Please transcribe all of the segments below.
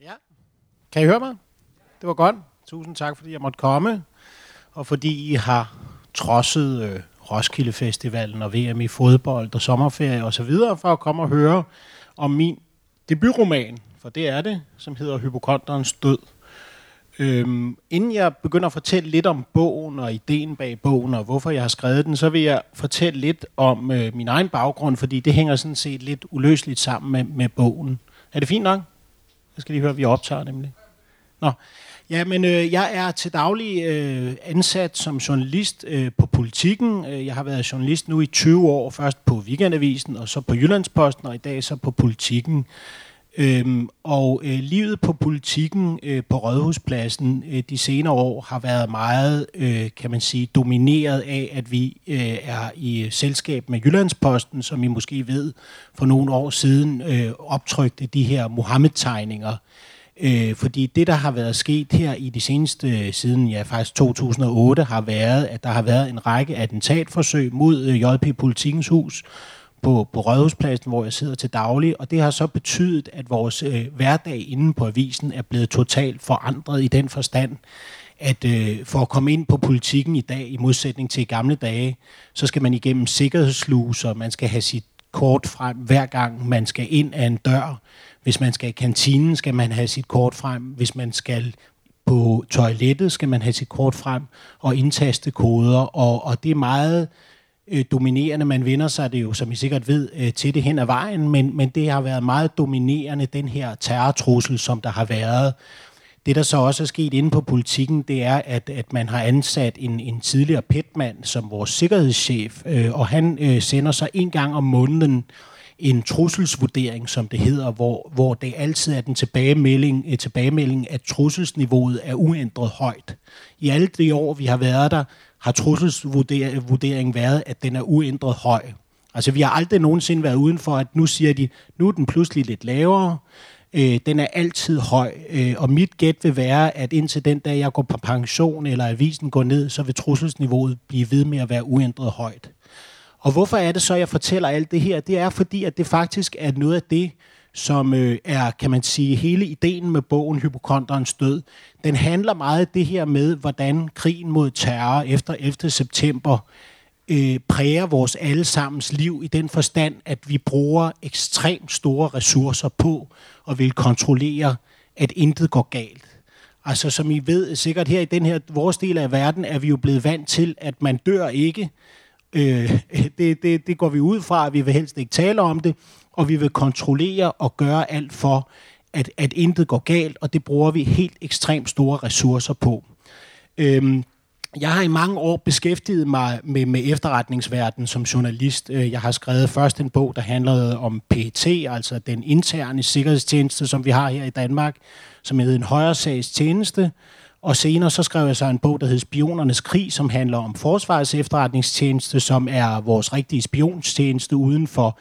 Ja. Kan I høre mig? Det var godt. Tusind tak, fordi jeg måtte komme, og fordi I har trodset øh, Roskilde Festivalen og VM i fodbold og sommerferie og så videre for at komme og høre om min debutroman, for det er det, som hedder Hypokonterens død. Øhm, inden jeg begynder at fortælle lidt om bogen og ideen bag bogen og hvorfor jeg har skrevet den, så vil jeg fortælle lidt om øh, min egen baggrund, fordi det hænger sådan set lidt uløseligt sammen med, med bogen. Er det fint nok? Jeg skal lige høre, at vi optager nemlig. Nå. Ja, men øh, jeg er til daglig øh, ansat som journalist øh, på Politiken. Øh, jeg har været journalist nu i 20 år, først på Weekendavisen og så på Jyllandsposten, og i dag så på Politiken. Øhm, og øh, livet på politikken øh, på Rådhuspladsen øh, de senere år har været meget, øh, kan man sige, domineret af, at vi øh, er i selskab med Jyllandsposten, som I måske ved for nogle år siden øh, optrykte de her Mohammed-tegninger. Øh, fordi det, der har været sket her i de seneste, øh, siden ja faktisk 2008, har været, at der har været en række attentatforsøg mod øh, JP Politikens Hus, på, på Rådhuspladsen, hvor jeg sidder til daglig, og det har så betydet, at vores øh, hverdag inde på avisen er blevet totalt forandret i den forstand, at øh, for at komme ind på politikken i dag, i modsætning til i gamle dage, så skal man igennem sikkerhedssluser, man skal have sit kort frem hver gang man skal ind af en dør. Hvis man skal i kantinen, skal man have sit kort frem. Hvis man skal på toilettet, skal man have sit kort frem og indtaste koder, og, og det er meget øh, dominerende. Man vender sig det jo, som I sikkert ved, øh, til det hen ad vejen, men, men det har været meget dominerende, den her terrortrussel, som der har været. Det, der så også er sket inde på politikken, det er, at, at man har ansat en, en tidligere petmand som vores sikkerhedschef, øh, og han øh, sender sig en gang om måneden en trusselsvurdering, som det hedder, hvor, hvor det altid er den tilbagemelding, øh, tilbagemelding, at trusselsniveauet er uændret højt. I alle de år, vi har været der, har trusselsvurderingen været, at den er uændret høj. Altså vi har aldrig nogensinde været uden for, at nu siger de, nu er den pludselig lidt lavere, øh, den er altid høj, øh, og mit gæt vil være, at indtil den dag, jeg går på pension, eller avisen går ned, så vil trusselsniveauet blive ved med at være uændret højt. Og hvorfor er det så, jeg fortæller alt det her? Det er fordi, at det faktisk er noget af det, som øh, er, kan man sige, hele ideen med bogen Hypokonterens død. Den handler meget det her med, hvordan krigen mod terror efter 11. september øh, præger vores allesammens liv i den forstand, at vi bruger ekstremt store ressourcer på at vil kontrollere, at intet går galt. Altså som I ved sikkert her i den her vores del af verden, er vi jo blevet vant til, at man dør ikke. Øh, det, det, det går vi ud fra, at vi vil helst ikke tale om det og vi vil kontrollere og gøre alt for, at, at intet går galt, og det bruger vi helt ekstremt store ressourcer på. Øhm, jeg har i mange år beskæftiget mig med, med efterretningsverdenen som journalist. Øh, jeg har skrevet først en bog, der handlede om PET, altså den interne sikkerhedstjeneste, som vi har her i Danmark, som hedder en højersags tjeneste. Og senere så skrev jeg så en bog, der hedder Spionernes krig, som handler om forsvarets efterretningstjeneste, som er vores rigtige spionstjeneste uden for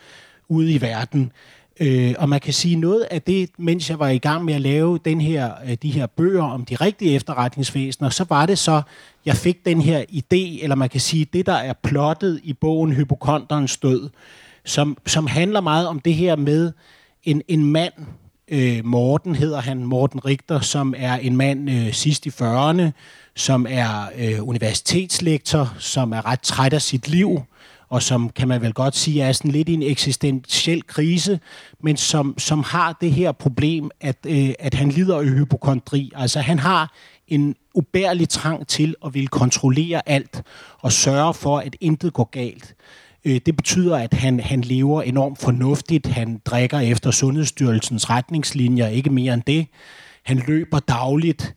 ude i verden. Øh, og man kan sige noget af det, mens jeg var i gang med at lave den her, øh, de her bøger om de rigtige efterretningsvæsener, så var det så, jeg fik den her idé, eller man kan sige, det der er plottet i bogen Hypokonterens død, som, som handler meget om det her med en, en mand, øh, Morten hedder han, Morten Richter, som er en mand øh, sidst i 40'erne, som er øh, universitetslektor, som er ret træt af sit liv, og som kan man vel godt sige er sådan lidt i en eksistentiel krise, men som, som har det her problem, at, øh, at han lider af hypokondri. Altså han har en ubærlig trang til at ville kontrollere alt og sørge for, at intet går galt. Øh, det betyder, at han, han lever enormt fornuftigt. Han drikker efter Sundhedsstyrelsens retningslinjer, ikke mere end det. Han løber dagligt.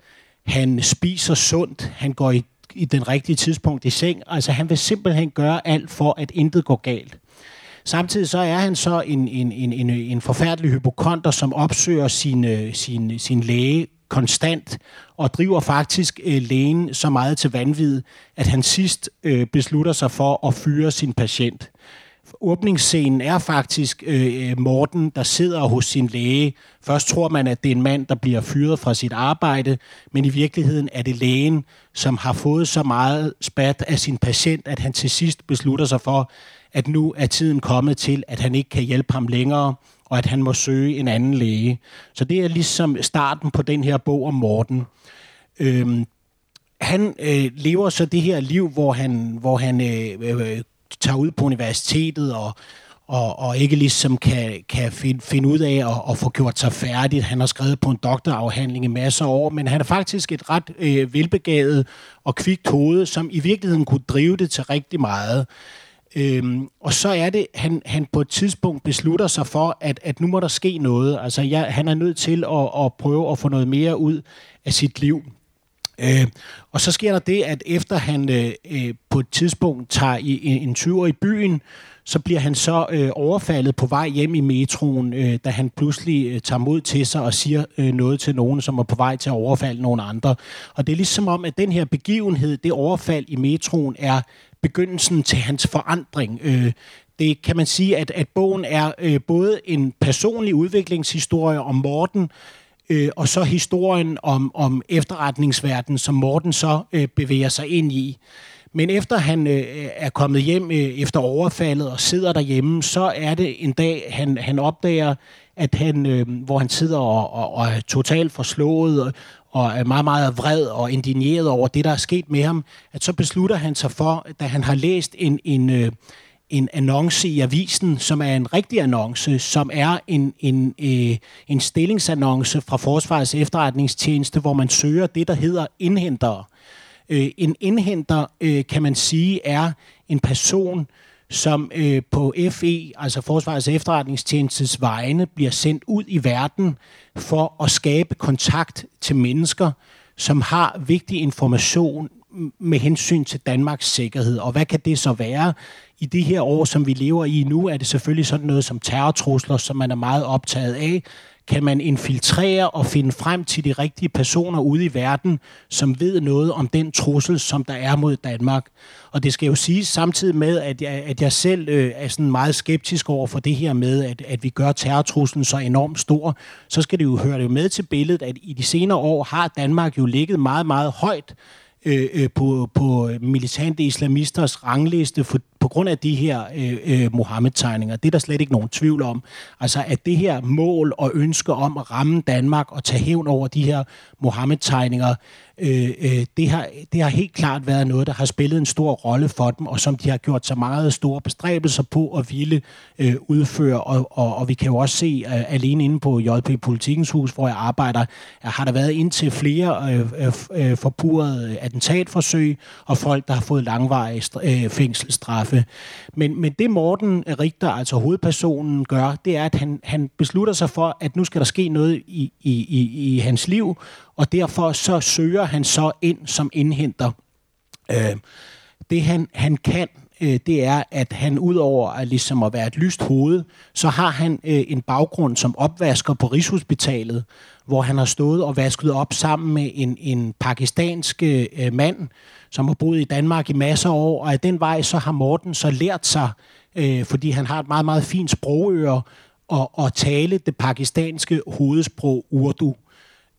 Han spiser sundt. Han går i i den rigtige tidspunkt i seng. Altså han vil simpelthen gøre alt for, at intet går galt. Samtidig så er han så en, en, en, en, en forfærdelig hypokonter, som opsøger sin, øh, sin, sin læge konstant og driver faktisk øh, lægen så meget til vanvid, at han sidst øh, beslutter sig for at fyre sin patient åbningsscenen er faktisk øh, Morten, der sidder hos sin læge. Først tror man, at det er en mand, der bliver fyret fra sit arbejde, men i virkeligheden er det lægen, som har fået så meget spat af sin patient, at han til sidst beslutter sig for, at nu er tiden kommet til, at han ikke kan hjælpe ham længere, og at han må søge en anden læge. Så det er ligesom starten på den her bog om Morten. Øhm, han øh, lever så det her liv, hvor han, hvor han øh, øh, tager ud på universitetet og, og, og ikke ligesom kan, kan finde, finde ud af at, at få gjort sig færdigt. Han har skrevet på en doktorafhandling i masser af år, men han er faktisk et ret øh, velbegavet og kvikt hoved, som i virkeligheden kunne drive det til rigtig meget. Øhm, og så er det, han, han på et tidspunkt beslutter sig for, at, at nu må der ske noget. Altså, jeg, han er nødt til at, at prøve at få noget mere ud af sit liv. Øh, og så sker der det, at efter han øh, øh på et tidspunkt tager i, en, en tur i byen, så bliver han så øh, overfaldet på vej hjem i metroen, øh, da han pludselig øh, tager mod til sig og siger øh, noget til nogen, som er på vej til at overfalde nogle andre. Og det er ligesom om, at den her begivenhed, det overfald i metroen, er begyndelsen til hans forandring. Øh, det kan man sige, at, at bogen er øh, både en personlig udviklingshistorie om Morten, øh, og så historien om, om efterretningsverdenen, som Morten så øh, bevæger sig ind i. Men efter han øh, er kommet hjem øh, efter overfaldet og sidder derhjemme, så er det en dag, han, han opdager, at han, øh, hvor han sidder og, og, og er totalt forslået og, og er meget, meget vred og indigneret over det, der er sket med ham, at så beslutter han sig for, da han har læst en, en, øh, en annonce i avisen, som er en rigtig annonce, som er en, en, øh, en stillingsannonce fra Forsvarets efterretningstjeneste, hvor man søger det, der hedder indhentere. Øh, en indhenter, øh, kan man sige, er en person, som øh, på FE, altså Forsvarets efterretningstjenestes vegne, bliver sendt ud i verden for at skabe kontakt til mennesker, som har vigtig information med hensyn til Danmarks sikkerhed. Og hvad kan det så være? I de her år, som vi lever i nu, er det selvfølgelig sådan noget som terrortrusler, som man er meget optaget af kan man infiltrere og finde frem til de rigtige personer ude i verden, som ved noget om den trussel, som der er mod Danmark. Og det skal jo siges samtidig med, at jeg, at jeg selv øh, er sådan meget skeptisk over for det her med, at, at vi gør terrortruslen så enormt stor. Så skal det jo høre det jo med til billedet, at i de senere år har Danmark jo ligget meget, meget højt Øh, øh, på, på militante islamisters rangliste for, på grund af de her øh, øh, Mohammed-tegninger. Det er der slet ikke nogen tvivl om. Altså at det her mål og ønske om at ramme Danmark og tage hævn over de her Mohammed-tegninger, øh, øh, det, har, det har helt klart været noget, der har spillet en stor rolle for dem, og som de har gjort så meget store bestræbelser på at ville øh, udføre. Og, og, og vi kan jo også se, øh, alene inde på JP Politikens Hus, hvor jeg arbejder, øh, har der været indtil flere øh, øh, øh forpurede attentatforsøg, og folk, der har fået langvarige øh, fængselsstraffe. Men, men det Morten Richter, altså hovedpersonen, gør, det er, at han, han beslutter sig for, at nu skal der ske noget i, i, i, i hans liv, og derfor så søger han så ind som indhenter. Øh, det han, han kan, øh, det er, at han udover at, ligesom at være et lyst hoved, så har han øh, en baggrund som opvasker på Rigshospitalet, hvor han har stået og vasket op sammen med en, en pakistansk øh, mand, som har boet i Danmark i masser af år, og af den vej så har Morten så lært sig, øh, fordi han har et meget, meget fint sprogøre, at, at tale det pakistanske hovedsprog Urdu.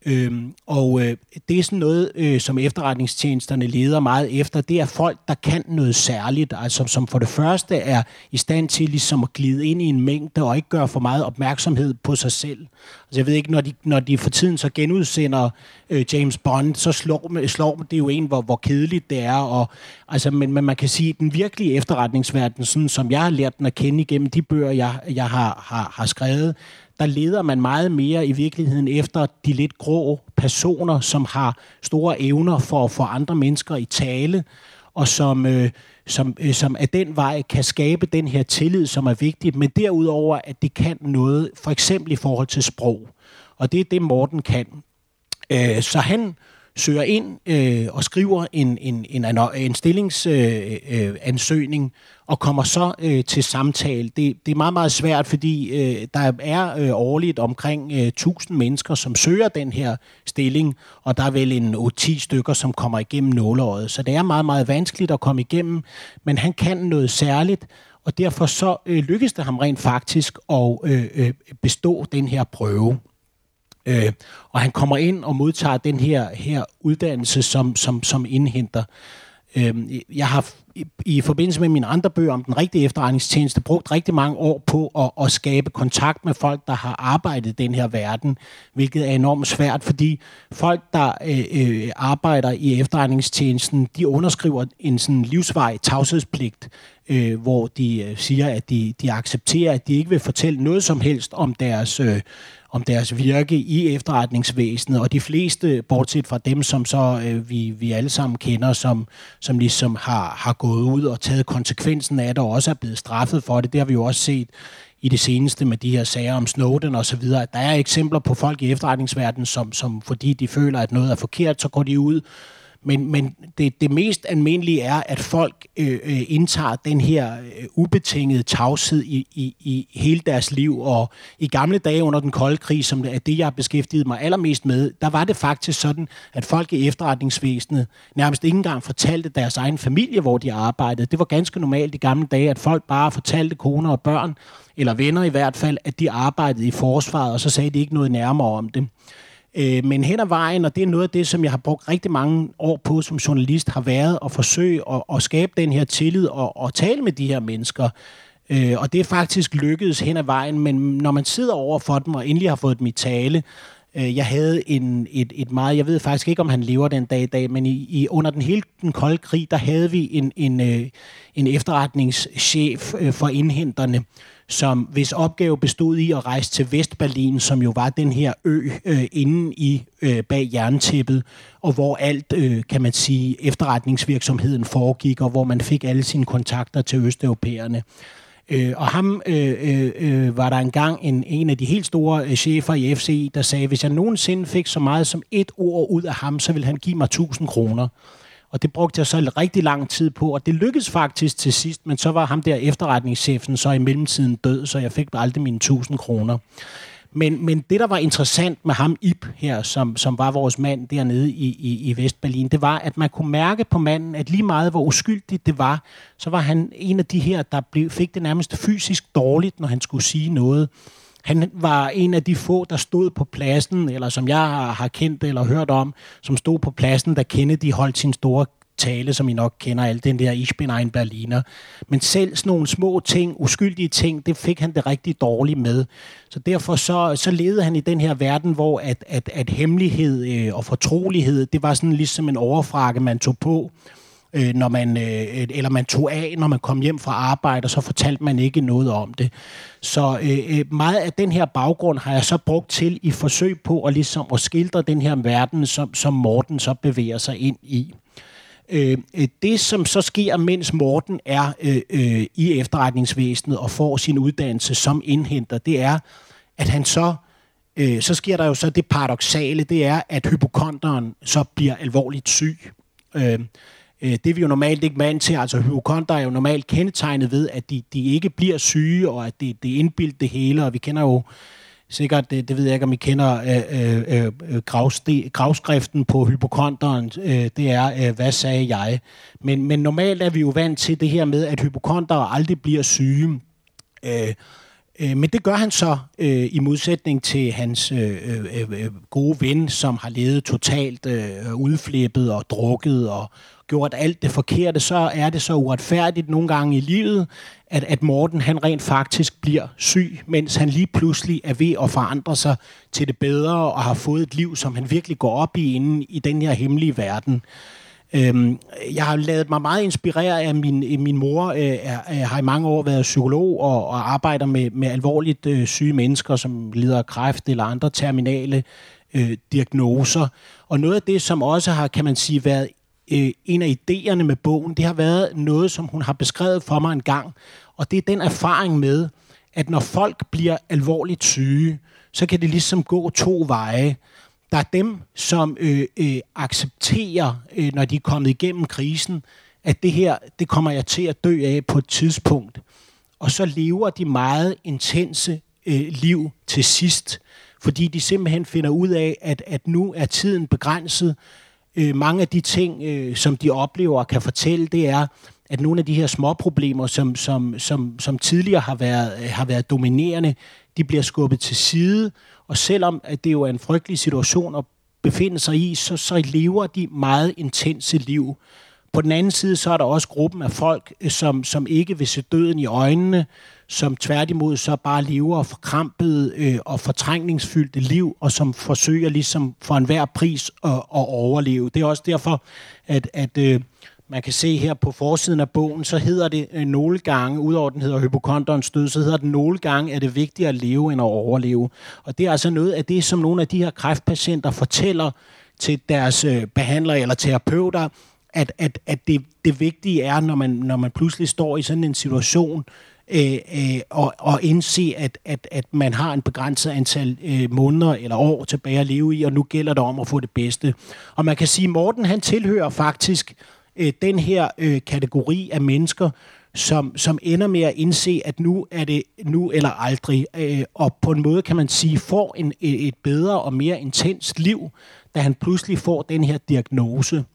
Øhm, og øh, det er sådan noget, øh, som efterretningstjenesterne leder meget efter. Det er folk, der kan noget særligt, altså som for det første er i stand til ligesom at glide ind i en mængde og ikke gøre for meget opmærksomhed på sig selv. Altså jeg ved ikke, når de, når de for tiden så genudsender øh, James Bond, så slår, slår det jo en, hvor, hvor kedeligt det er. Og, altså, men, men man kan sige, at den virkelige efterretningsverden, sådan, som jeg har lært den at kende igennem de bøger, jeg, jeg har, har, har skrevet, der leder man meget mere i virkeligheden efter de lidt grå personer, som har store evner for at få andre mennesker i tale, og som, øh, som, øh, som af den vej kan skabe den her tillid, som er vigtigt, men derudover, at det kan noget, for eksempel i forhold til sprog. Og det er det, Morten kan. Øh, så han søger ind øh, og skriver en, en, en, en stillingsansøgning, øh, øh, og kommer så øh, til samtale. Det, det er meget, meget svært, fordi øh, der er øh, årligt omkring øh, 1000 mennesker, som søger den her stilling, og der er vel en 10 stykker, som kommer igennem nåleåret. Så det er meget, meget vanskeligt at komme igennem, men han kan noget særligt, og derfor så øh, lykkes det ham rent faktisk at øh, øh, bestå den her prøve. Øh, og han kommer ind og modtager den her, her uddannelse som, som, som indhenter. Øh, jeg har i, i forbindelse med mine andre bøger om den rigtige efterretningstjeneste brugt rigtig mange år på at, at skabe kontakt med folk, der har arbejdet i den her verden, hvilket er enormt svært, fordi folk, der øh, øh arbejder i efterretningstjenesten, de underskriver en sådan livsvej tavshedspligt, øh, hvor de øh, siger, at de, de accepterer, at de ikke vil fortælle noget som helst om deres øh, om deres virke i efterretningsvæsenet, og de fleste, bortset fra dem, som så øh, vi, vi alle sammen kender, som, som ligesom har, har gået ud og taget konsekvensen af det, og også er blevet straffet for det. Det har vi jo også set i det seneste med de her sager om Snowden og så videre. Der er eksempler på folk i efterretningsverdenen, som, som fordi de føler, at noget er forkert, så går de ud men, men det, det mest almindelige er, at folk øh, øh indtager den her øh, ubetingede tavshed i, i, i hele deres liv. Og i gamle dage under den kolde krig, som er det, jeg har beskæftiget mig allermest med, der var det faktisk sådan, at folk i efterretningsvæsenet nærmest ikke engang fortalte deres egen familie, hvor de arbejdede. Det var ganske normalt i gamle dage, at folk bare fortalte koner og børn, eller venner i hvert fald, at de arbejdede i forsvaret, og så sagde de ikke noget nærmere om det. Øh, men hen ad vejen, og det er noget af det, som jeg har brugt rigtig mange år på som journalist, har været at forsøge at, at skabe den her tillid og, og tale med de her mennesker. Øh, og det er faktisk lykkedes hen ad vejen, men når man sidder over for dem og endelig har fået dem i tale, øh, jeg havde en, et, et meget, jeg ved faktisk ikke, om han lever den dag i dag, men i, i under den hele den kolde krig, der havde vi en, en, øh, en efterretningschef øh, for indhenterne, som hvis opgave bestod i at rejse til Vestberlin, som jo var den her ø øh, inde i øh, bag jerntæppet, og hvor alt, øh, kan man sige, efterretningsvirksomheden foregik, og hvor man fik alle sine kontakter til østeuropæerne. Øh, og ham øh, øh, øh var der engang en, en af de helt store øh, chefer i FC, der sagde, hvis jeg nogensinde fik så meget som et ord ud af ham, så ville han give mig 1000 kroner. Og det brugte jeg så rigtig lang tid på, og det lykkedes faktisk til sidst, men så var ham der efterretningschefen så i mellemtiden død, så jeg fik aldrig mine 1000 kroner. Men, men det, der var interessant med ham, Ip her, som, som var vores mand dernede i, i, i Vestberlin, det var, at man kunne mærke på manden, at lige meget hvor uskyldigt det var, så var han en af de her, der blev, fik det nærmest fysisk dårligt, når han skulle sige noget. Han var en af de få, der stod på pladsen, eller som jeg har kendt eller hørt om, som stod på pladsen, da Kennedy holdt sin store tale, som I nok kender, alt den der Ich bin ein Berliner. Men selv sådan nogle små ting, uskyldige ting, det fik han det rigtig dårligt med. Så derfor så, så levede han i den her verden, hvor at, at, at hemmelighed øh, og fortrolighed, det var sådan ligesom en overfrakke, man tog på, øh, når man, øh, eller man tog af, når man kom hjem fra arbejde, og så fortalte man ikke noget om det. Så øh, øh, meget af den her baggrund har jeg så brugt til i forsøg på at, ligesom at skildre den her verden, som, som Morten så bevæger sig ind i. Øh, øh det, som så sker, mens Morten er øh, øh, i efterretningsvæsenet og får sin uddannelse som indhenter, det er, at han så øh, så sker der jo så det paradoxale, det er, at hypokonteren så bliver alvorligt syg. Øh, Øh, det er vi jo normalt ikke vant til. Altså hypokonter er jo normalt kendetegnet ved, at de, de ikke bliver syge, og at det, det er indbildt det hele, og vi kender jo sikkert, det, det ved jeg ikke, om I kender øh, øh, øh, øh gravste, gravskriften på hypokonteren, øh, det er, øh, hvad sagde jeg? Men, men normalt er vi jo vant til det her med, at hypokonter aldrig bliver syge. Øh, øh, men det gør han så øh, i modsætning til hans øh, øh, øh, gode ven, som har levet totalt øh, udflippet og drukket og, gjort alt det forkerte, så er det så uretfærdigt nogle gange i livet, at, at Morten han rent faktisk bliver syg, mens han lige pludselig er ved at forandre sig til det bedre og har fået et liv, som han virkelig går op i inden i den her hemmelige verden. Øhm, jeg har lavet mig meget inspirere af min, øh, min mor, øh, er, øh, har i mange år været psykolog og, og arbejder med, med alvorligt øh, syge mennesker, som lider af kræft eller andre terminale øh, diagnoser. Og noget af det, som også har, kan man sige, været øh, en af idéerne med bogen, det har været noget, som hun har beskrevet for mig en gang. Og det er den erfaring med, at når folk bliver alvorligt syge, så kan det ligesom gå to veje. Der er dem, som øh, øh, accepterer, øh, når de er kommet igennem krisen, at det her, det kommer jeg til at dø af på et tidspunkt. Og så lever de meget intense øh, liv til sidst, fordi de simpelthen finder ud af, at, at nu er tiden begrænset, øh, mange af de ting, øh, som de oplever og kan fortælle, det er, at nogle af de her små problemer, som, som, som, som tidligere har været, øh, har været dominerende, de bliver skubbet til side, og selvom at det jo er en frygtelig situation at befinde sig i, så, så lever de meget intense liv. På den anden side, så er der også gruppen af folk, øh, som, som ikke vil se døden i øjnene, som tværtimod så bare lever forkrampet øh, og fortrængningsfyldte liv, og som forsøger ligesom for enhver pris at, at overleve. Det er også derfor, at, at øh, man kan se her på forsiden af bogen, så hedder det øh, nogle gange, udover den hedder hypokonterens død, så hedder det nogle gange, at det er vigtigere at leve end at overleve. Og det er altså noget af det, som nogle af de her kræftpatienter fortæller til deres øh, behandlere eller terapeuter, at, at, at det, det vigtige er, når man, når man pludselig står i sådan en situation, øh, øh, og, og indse, at, at, at man har en begrænset antal øh, måneder eller år tilbage at leve i, og nu gælder det om at få det bedste. Og man kan sige, at Morten han tilhører faktisk øh, den her øh, kategori af mennesker, som, som ender med at indse, at nu er det nu eller aldrig, øh, og på en måde kan man sige, får en, et bedre og mere intenst liv, da han pludselig får den her diagnose.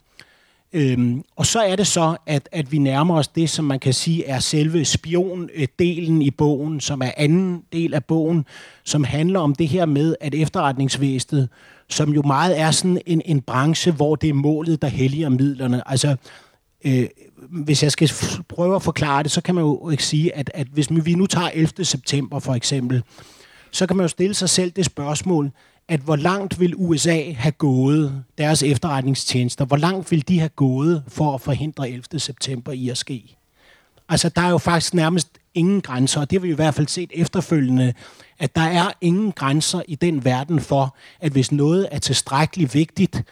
Øhm, og så er det så, at, at vi nærmer os det, som man kan sige er selve spiondelen øh, i bogen, som er anden del af bogen, som handler om det her med, at efterretningsvæsenet, som jo meget er sådan en, en branche, hvor det er målet, der helliger midlerne. Altså, øh, hvis jeg skal prøve at forklare det, så kan man jo ikke sige, at, at hvis vi nu tager 11. september for eksempel, så kan man jo stille sig selv det spørgsmål, at hvor langt vil USA have gået, deres efterretningstjenester, hvor langt vil de have gået for at forhindre 11. september i at ske? Altså, der er jo faktisk nærmest ingen grænser, og det har vi i hvert fald set efterfølgende, at der er ingen grænser i den verden for, at hvis noget er tilstrækkeligt vigtigt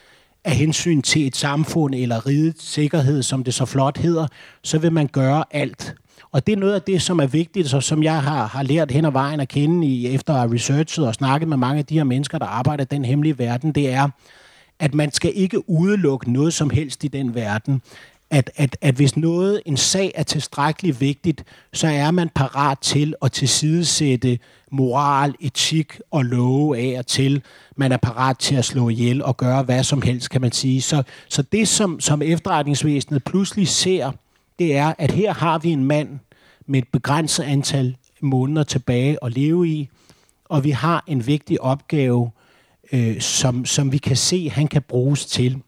af hensyn til et samfund eller rigets sikkerhed, som det så flot hedder, så vil man gøre alt. Og det er noget af det, som er vigtigt, og som jeg har, har lært hen ad vejen at kende i, efter at have researchet og snakket med mange af de her mennesker, der arbejder i den hemmelige verden, det er, at man skal ikke udelukke noget som helst i den verden. At, at, at hvis noget, en sag er tilstrækkeligt vigtigt, så er man parat til at tilsidesætte moral, etik og love af og til. Man er parat til at slå ihjel og gøre hvad som helst, kan man sige. Så, så det, som, som efterretningsvæsenet pludselig ser, det er, at her har vi en mand med et begrænset antal måneder tilbage at leve i, og vi har en vigtig opgave, øh, som, som vi kan se, han kan bruges til.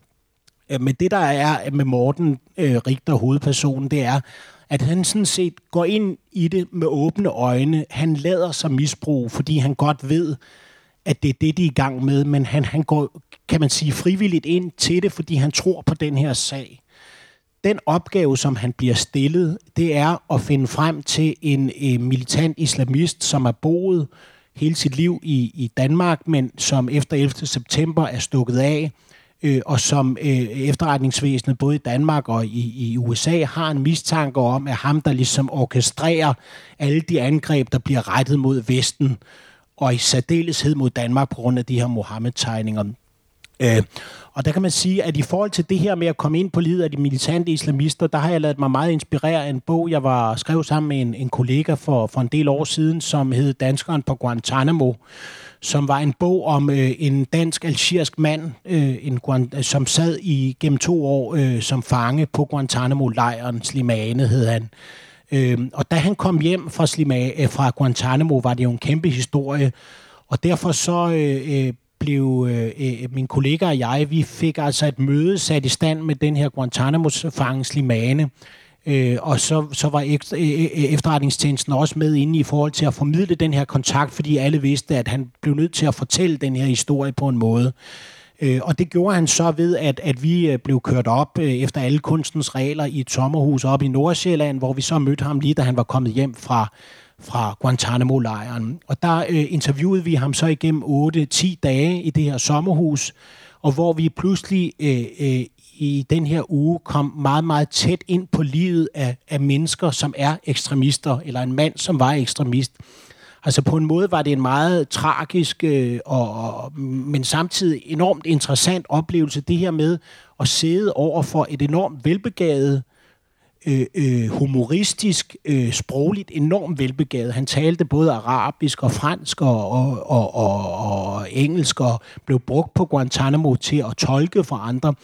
Øh, men det, der er med Morten øh, Richter, hovedpersonen, det er, at han sådan set går ind i det med åbne øjne. Han lader sig misbrug, fordi han godt ved, at det er det, de er i gang med, men han, han går, kan man sige, frivilligt ind til det, fordi han tror på den her sag den opgave, som han bliver stillet, det er at finde frem til en militant islamist, som har boet hele sit liv i, i Danmark, men som efter 11. september er stukket af, øh, og som øh, efterretningsvæsenet både i Danmark og i, i USA har en mistanke om, at ham, der ligesom orkestrerer alle de angreb, der bliver rettet mod Vesten, og i særdeleshed mod Danmark på grund af de her Mohammed-tegninger. Øh, og der kan man sige, at i forhold til det her med at komme ind på livet af de militante islamister, der har jeg lavet mig meget inspirere af en bog, jeg var skrev sammen med en, en kollega for, for en del år siden, som hed Danskeren på Guantanamo, som var en bog om øh, en dansk-algerisk mand, øh, en, som sad i gennem to år øh, som fange på Guantanamo-lejren. Slimane hed han. Øh, og da han kom hjem fra, Slima, øh, fra Guantanamo, var det jo en kæmpe historie, og derfor så øh, øh blev øh, øh, min kollega og jeg, vi fik altså et møde sat i stand med den her Guantanamo-fangens Slimane, Øh, og så, så var øh, øh, efterretningstjenesten også med inde i forhold til at formidle den her kontakt, fordi alle vidste, at han blev nødt til at fortælle den her historie på en måde. Øh, og det gjorde han så ved, at, at vi blev kørt op øh, efter alle kunstens regler i et sommerhus op i Nordsjælland, hvor vi så mødte ham lige, da han var kommet hjem fra, fra Guantanamo-lejren. Og der øh, interviewede vi ham så igennem 8-10 dage i det her sommerhus, og hvor vi pludselig øh, øh, i den her uge kom meget, meget tæt ind på livet af, af mennesker, som er ekstremister, eller en mand, som var ekstremist. Altså på en måde var det en meget tragisk, øh, og, og, men samtidig enormt interessant oplevelse, det her med at sidde over for et enormt velbegavet øh, øh, humoristisk, øh, sprogligt enormt velbegavet. Han talte både arabisk og fransk og, og, og, og, og engelsk og blev brugt på Guantanamo til at tolke for andre.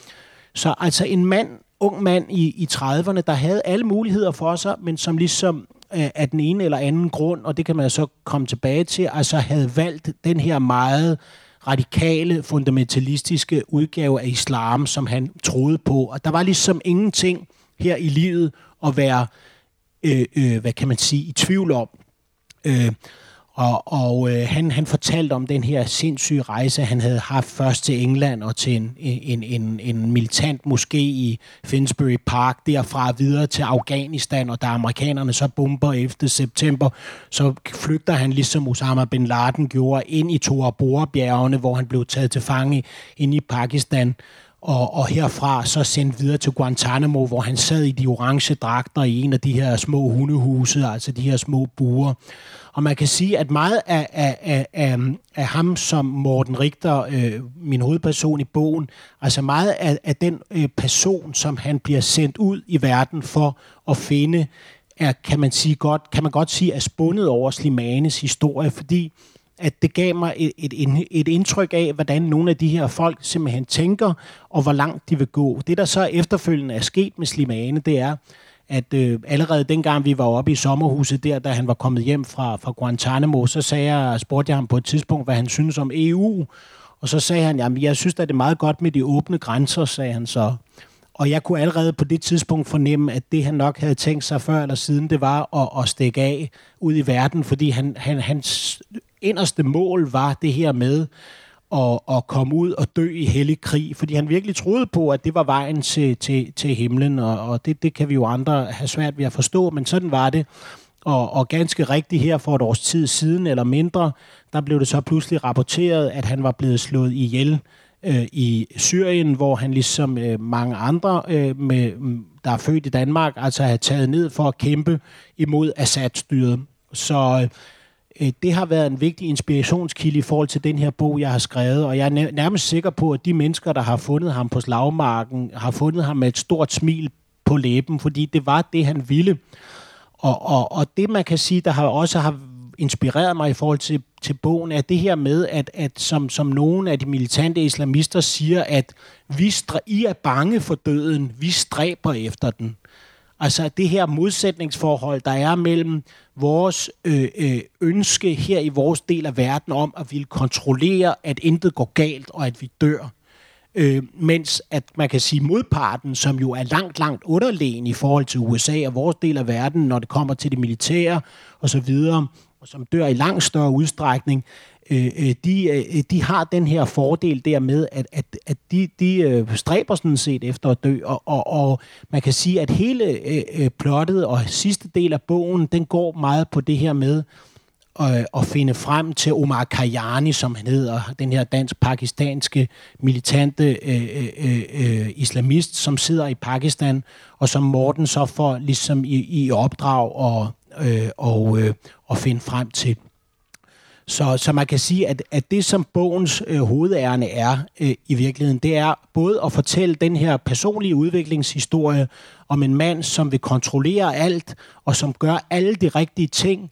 Så altså en mand, ung mand i, i 30'erne, der havde alle muligheder for sig, men som ligesom øh, af den ene eller anden grund, og det kan man så komme tilbage til, altså havde valgt den her meget radikale, fundamentalistiske udgave af islam, som han troede på. Og der var ligesom ingenting her i livet at være, øh, øh, hvad kan man sige, i tvivl om. Øh, og, og øh, han, han fortalte om den her sindssyge rejse, han havde haft først til England og til en, en, en, en militant moské i Finsbury Park, derfra videre til Afghanistan, og da amerikanerne så bomber efter september, så flygter han ligesom Osama bin Laden gjorde ind i Tora Bora-bjergene, hvor han blev taget til fange ind i Pakistan og, og herfra så sendt videre til Guantanamo, hvor han sad i de orange dragter i en af de her små hundehuse, altså de her små buer. Og man kan sige, at meget af, af, af, af, af ham som Morten Richter, øh, min hovedperson i bogen, altså meget af, af den øh, person, som han bliver sendt ud i verden for at finde, er, kan man, sige godt, kan man godt sige, er spundet over Slimanes historie, fordi at det gav mig et, et, et indtryk af, hvordan nogle af de her folk simpelthen tænker, og hvor langt de vil gå. Det, der så efterfølgende er sket med Slimane, det er, at øh, allerede dengang vi var oppe i sommerhuset der, da han var kommet hjem fra, fra Guantanamo, så sagde jeg, spurgte jeg ham på et tidspunkt, hvad han synes om EU. Og så sagde han, jamen jeg synes at det er meget godt med de åbne grænser, sagde han så. Og jeg kunne allerede på det tidspunkt fornemme, at det han nok havde tænkt sig før eller siden, det var at, at stikke af ud i verden, fordi han, han, hans inderste mål var det her med at, at komme ud og dø i hellig krig, fordi han virkelig troede på, at det var vejen til, til, til himlen, og, og det, det kan vi jo andre have svært ved at forstå, men sådan var det. Og, og ganske rigtigt her for et års tid siden eller mindre, der blev det så pludselig rapporteret, at han var blevet slået ihjel øh, i Syrien, hvor han ligesom øh, mange andre, øh, med, mm, der er født i Danmark, altså havde taget ned for at kæmpe imod Assad-styret. Så Øh, Øh, det har været en vigtig inspirationskilde i forhold til den her bog, jeg har skrevet, og jeg er nærmest sikker på, at de mennesker, der har fundet ham på slagmarken, har fundet ham med et stort smil på læben, fordi det var det, han ville. Og, og, og det, man kan sige, der har også har inspireret mig i forhold til, til bogen, er det her med, at, at som, som nogle af de militante islamister siger, at vi I er bange for døden, vi stræber efter den. Altså det her modsætningsforhold, der er mellem vores øh, øh, ønske her i vores del af verden om at ville kontrollere, at intet går galt og at vi dør. Øh, mens at man kan sige modparten, som jo er langt, langt underlegen i forhold til USA og vores del af verden, når det kommer til det militære og så videre, og som dør i langt større udstrækning, Øh, øh, de, øh, øh, de har den her fordel der med, at, at, at de, de øh, stræber sådan set efter at dø, og, og, og man kan sige, at hele øh, plottet og sidste del af bogen, den går meget på det her med at, at finde frem til Omar Kayani, som han hedder, den her dansk-pakistanske militante øh, øh, øh, islamist, som sidder i Pakistan, og som Morten så får ligesom i, i opdrag og, øh, og, øh, og finde frem til. Så, så man kan sige, at, at det, som bogens øh, hovedærne er øh, i virkeligheden, det er både at fortælle den her personlige udviklingshistorie om en mand, som vil kontrollere alt, og som gør alle de rigtige ting,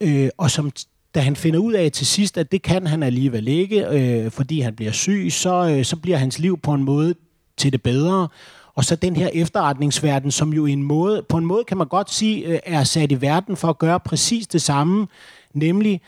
øh, og som da han finder ud af til sidst, at det kan han alligevel ikke, øh, fordi han bliver syg, så, øh, så bliver hans liv på en måde til det bedre. Og så den her efterretningsverden, som jo en måde, på en måde kan man godt sige, øh, er sat i verden for at gøre præcis det samme, nemlig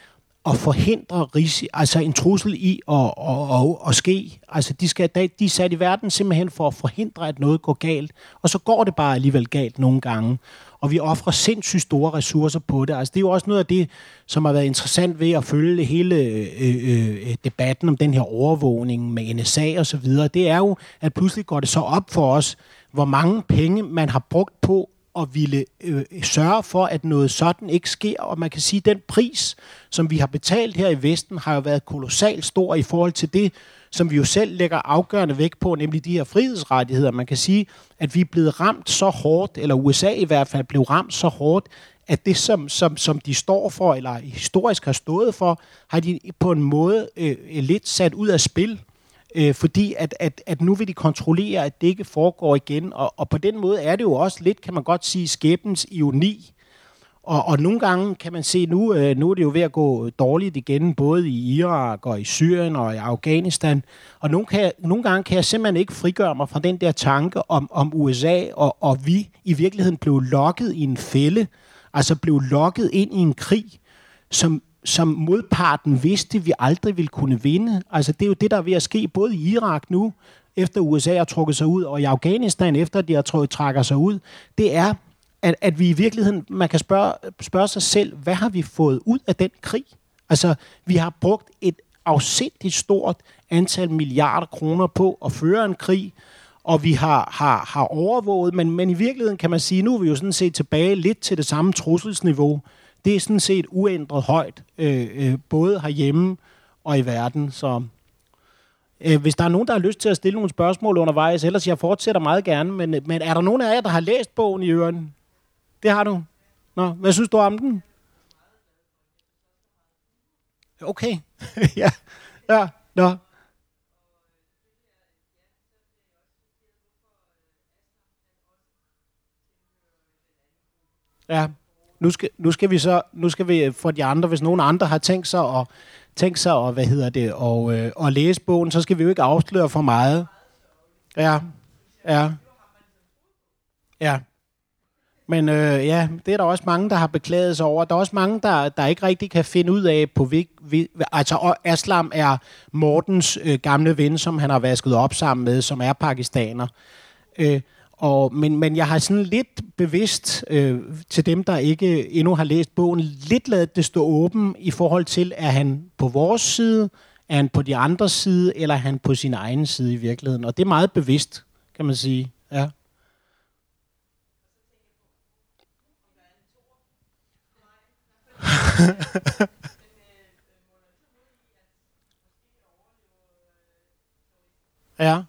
at forhindre risi, altså en trussel i at, at, at, at ske. Altså de, skal, de er sat i verden simpelthen for at forhindre, at noget går galt. Og så går det bare alligevel galt nogle gange. Og vi offrer sindssygt store ressourcer på det. Altså det er jo også noget af det, som har været interessant ved at følge hele øh, øh, øh debatten om den her overvågning med NSA og så videre. Det er jo, at pludselig går det så op for os, hvor mange penge man har brugt på at ville øh, sørge for, at noget sådan ikke sker. Og man kan sige, at den pris, som vi har betalt her i Vesten, har jo været kolossalt stor i forhold til det, som vi jo selv lægger afgørende vægt på, nemlig de her frihedsrettigheder. Man kan sige, at vi er blevet ramt så hårdt, eller USA i hvert fald blev ramt så hårdt, at det, som, som, som de står for, eller historisk har stået for, har de på en måde øh, lidt sat ud af spil øh, fordi at, at, at nu vil de kontrollere, at det ikke foregår igen, og, og på den måde er det jo også lidt, kan man godt sige, skæbens ironi. Og, og nogle gange kan man se, nu, øh, nu er det jo ved at gå dårligt igen, både i Irak og i Syrien og i Afghanistan, og nogle, kan, nogle gange kan jeg simpelthen ikke frigøre mig fra den der tanke om, om USA, og, og vi i virkeligheden blev lokket i en fælde, altså blev lokket ind i en krig, som som modparten vidste, vi aldrig ville kunne vinde. Altså, det er jo det, der er ved at ske både i Irak nu, efter USA har trukket sig ud, og i Afghanistan, efter de har trukket, trækker sig ud. Det er, at, at vi i virkeligheden, man kan spørge, spørge sig selv, hvad har vi fået ud af den krig? Altså, vi har brugt et afsindigt stort antal milliarder kroner på at føre en krig, og vi har, har, har overvåget, men, men i virkeligheden kan man sige, nu er vi jo sådan set tilbage lidt til det samme trusselsniveau. Det er sådan set uændret højt, øh, øh, både herhjemme og i verden. Så øh, hvis der er nogen, der har lyst til at stille nogle spørgsmål undervejs, ellers jeg fortsætter meget gerne, men, men er der nogen af jer, der har læst bogen i øren? Det har du. Nå, hvad synes du om den? Okay. ja. Ja. Nå. Ja. Nu skal, nu skal vi så, nu skal vi øh, for de andre, hvis nogen andre har tænkt sig at, tænkt sig at, hvad hedder det, og, øh, og læse bogen, så skal vi jo ikke afsløre for meget. Ja. Ja. Ja. Men øh, ja, det er der også mange, der har beklaget sig over. Der er også mange, der, der ikke rigtig kan finde ud af, på vi, vi, altså Aslam er Mortens øh, gamle ven, som han har vasket op sammen med, som er pakistaner. Øh, og, men, men jeg har sådan lidt bevidst øh, til dem, der ikke endnu har læst bogen, lidt ladet det stå åben i forhold til, er han på vores side, er han på de andres side, eller er han på sin egen side i virkeligheden. Og det er meget bevidst, kan man sige. Ja. ja.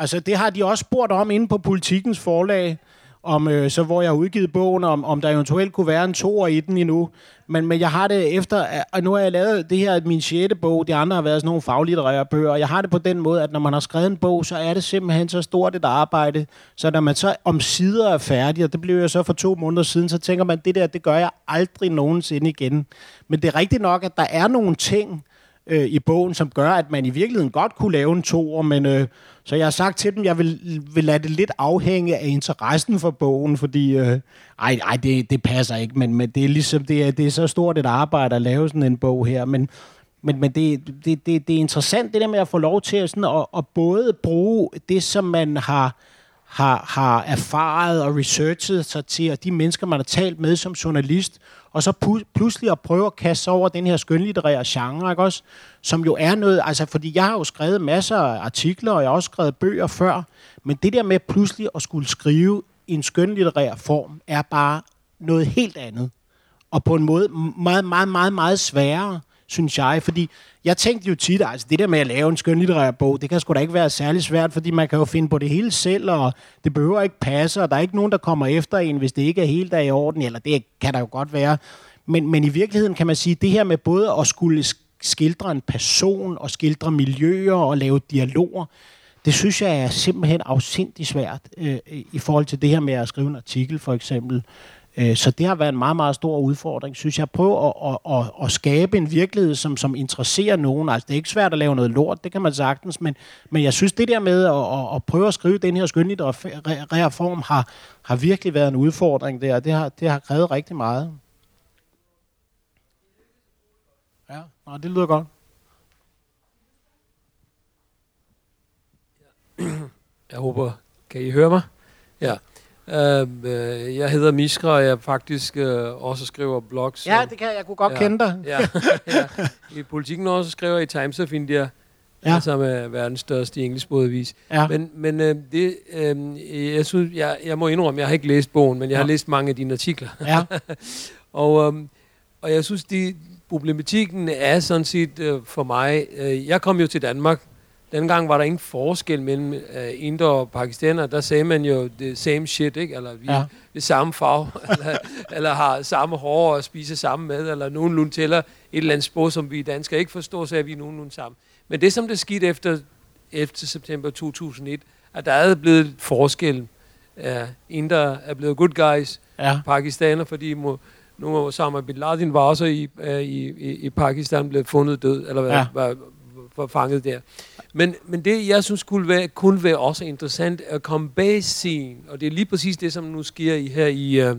Altså, det har de også spurgt om inde på politikens forlag, om, øh, så hvor jeg har udgivet bogen, om, om der eventuelt kunne være en toer i den endnu. Men, men jeg har det efter, og nu har jeg lavet det her, min sjette bog, de andre har været sådan nogle faglitterære bøger, og jeg har det på den måde, at når man har skrevet en bog, så er det simpelthen så stort et arbejde, så når man så om sider er færdig, og det blev jeg så for to måneder siden, så tænker man, det der, det gør jeg aldrig nogensinde igen. Men det er rigtigt nok, at der er nogle ting, øh, i bogen, som gør, at man i virkeligheden godt kunne lave en toer, men øh, så jeg har sagt til dem, at jeg vil, vil lade det lidt afhænge af interessen for bogen, fordi øh, ej, ej det, det passer ikke, men, men det er ligesom det er, det er så stort et arbejde at lave sådan en bog her, men men, men det, det, det, det er interessant det der med at få lov til sådan, at, at både bruge det, som man har, har, har erfaret og researchet sig til, og de mennesker, man har talt med som journalist, og så pu- pludselig at prøve at kaste sig over den her skønlitterære genre, ikke også? Som jo er noget, altså fordi jeg har jo skrevet masser af artikler, og jeg har også skrevet bøger før, men det der med pludselig at skulle skrive i en skønlitterær form, er bare noget helt andet. Og på en måde meget, meget, meget, meget sværere, synes jeg, fordi jeg tænkte jo tit, altså det der med at lave en skøn litterær bog, det kan sgu da ikke være særlig svært, fordi man kan jo finde på det hele selv, og det behøver ikke passe, og der er ikke nogen, der kommer efter en, hvis det ikke er helt der i orden, eller det kan der jo godt være. Men, men i virkeligheden kan man sige, det her med både at skulle skildre en person, og skildre miljøer, og lave dialoger, det synes jeg er simpelthen afsindig svært øh, i forhold til det her med at skrive en artikel, for eksempel. Øh, så det har været en meget, meget stor udfordring, synes jeg. Prøv at, at, at, at skabe en virkelighed, som, som interesserer nogen. Altså, det er ikke svært at lave noget lort, det kan man sagtens, men, men jeg synes, det der med at, at, at prøve at skrive den her skønlitterære form har, har virkelig været en udfordring der. Det har, det har krævet rigtig meget. Ja, Nå, det lyder godt. Jeg håber, kan I høre mig? Ja. Uh, jeg hedder Miskra, og jeg faktisk uh, også skriver blogs. Ja, det kan jeg. Jeg kunne godt ja, kende dig. ja, ja. I politikken også skriver i Times of India, ja. som er verdens største engelsksproget Ja. Men, men uh, det, uh, jeg, synes, jeg, jeg må indrømme, jeg har ikke læst bogen, men jeg ja. har læst mange af dine artikler. Ja. og, um, og jeg synes, de, problematikken er sådan set uh, for mig, uh, jeg kom jo til Danmark Dengang var der ingen forskel mellem uh, indre og pakistaner. Der sagde man jo the same shit, ikke? Eller vi ja. er samme farve, eller, eller har samme hår og spiser samme mad, eller nogenlunde tæller et eller andet sprog, som vi danskere ikke forstår, så er vi nogenlunde sammen. Men det, som der skete efter 11. september 2001, at der er blevet forskel. Uh, indre er blevet good guys, ja. pakistaner, fordi må, nu Osama Bin Laden var også i, uh, i, i, i Pakistan blevet fundet død, eller ja. var, var, var fanget der. Men, men det, jeg synes kunne være, kunne være også interessant at komme bag scenen, og det er lige præcis det, som nu sker i, her i uh,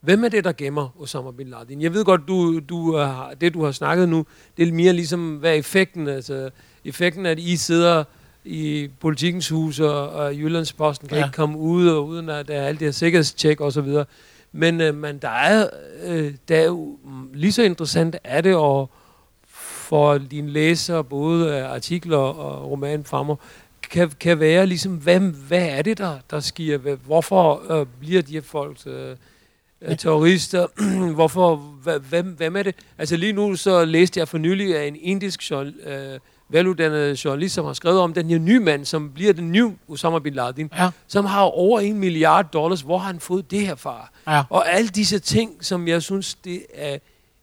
Hvem er det, der gemmer Osama Bin Laden? Jeg ved godt, du, du har, det du har snakket nu, det er mere ligesom, hvad er effekten? Altså, effekten er, at I sidder i politikens hus, og, og Jyllandsposten kan ja. ikke komme ud, og uden at der er alt det her sikkerhedstjek og så videre. Men, øh, men der er, øh, der er jo, lige så interessant er det at for dine læsere, både artikler og romanfremmer, kan, kan være ligesom, hvad, hvad er det, der, der sker? Hvorfor øh, bliver de her folk øh, øh terrorister? Hvorfor, hvem, hvem er det? Altså lige nu så læste jeg for nylig af en indisk journal, øh, veluddannet journalist, som har skrevet om den her nye mand, som bliver den nye Osama Bin Laden, ja. som har over en milliard dollars. Hvor har han fået det her fra? Ja. Og alle disse ting, som jeg synes, det er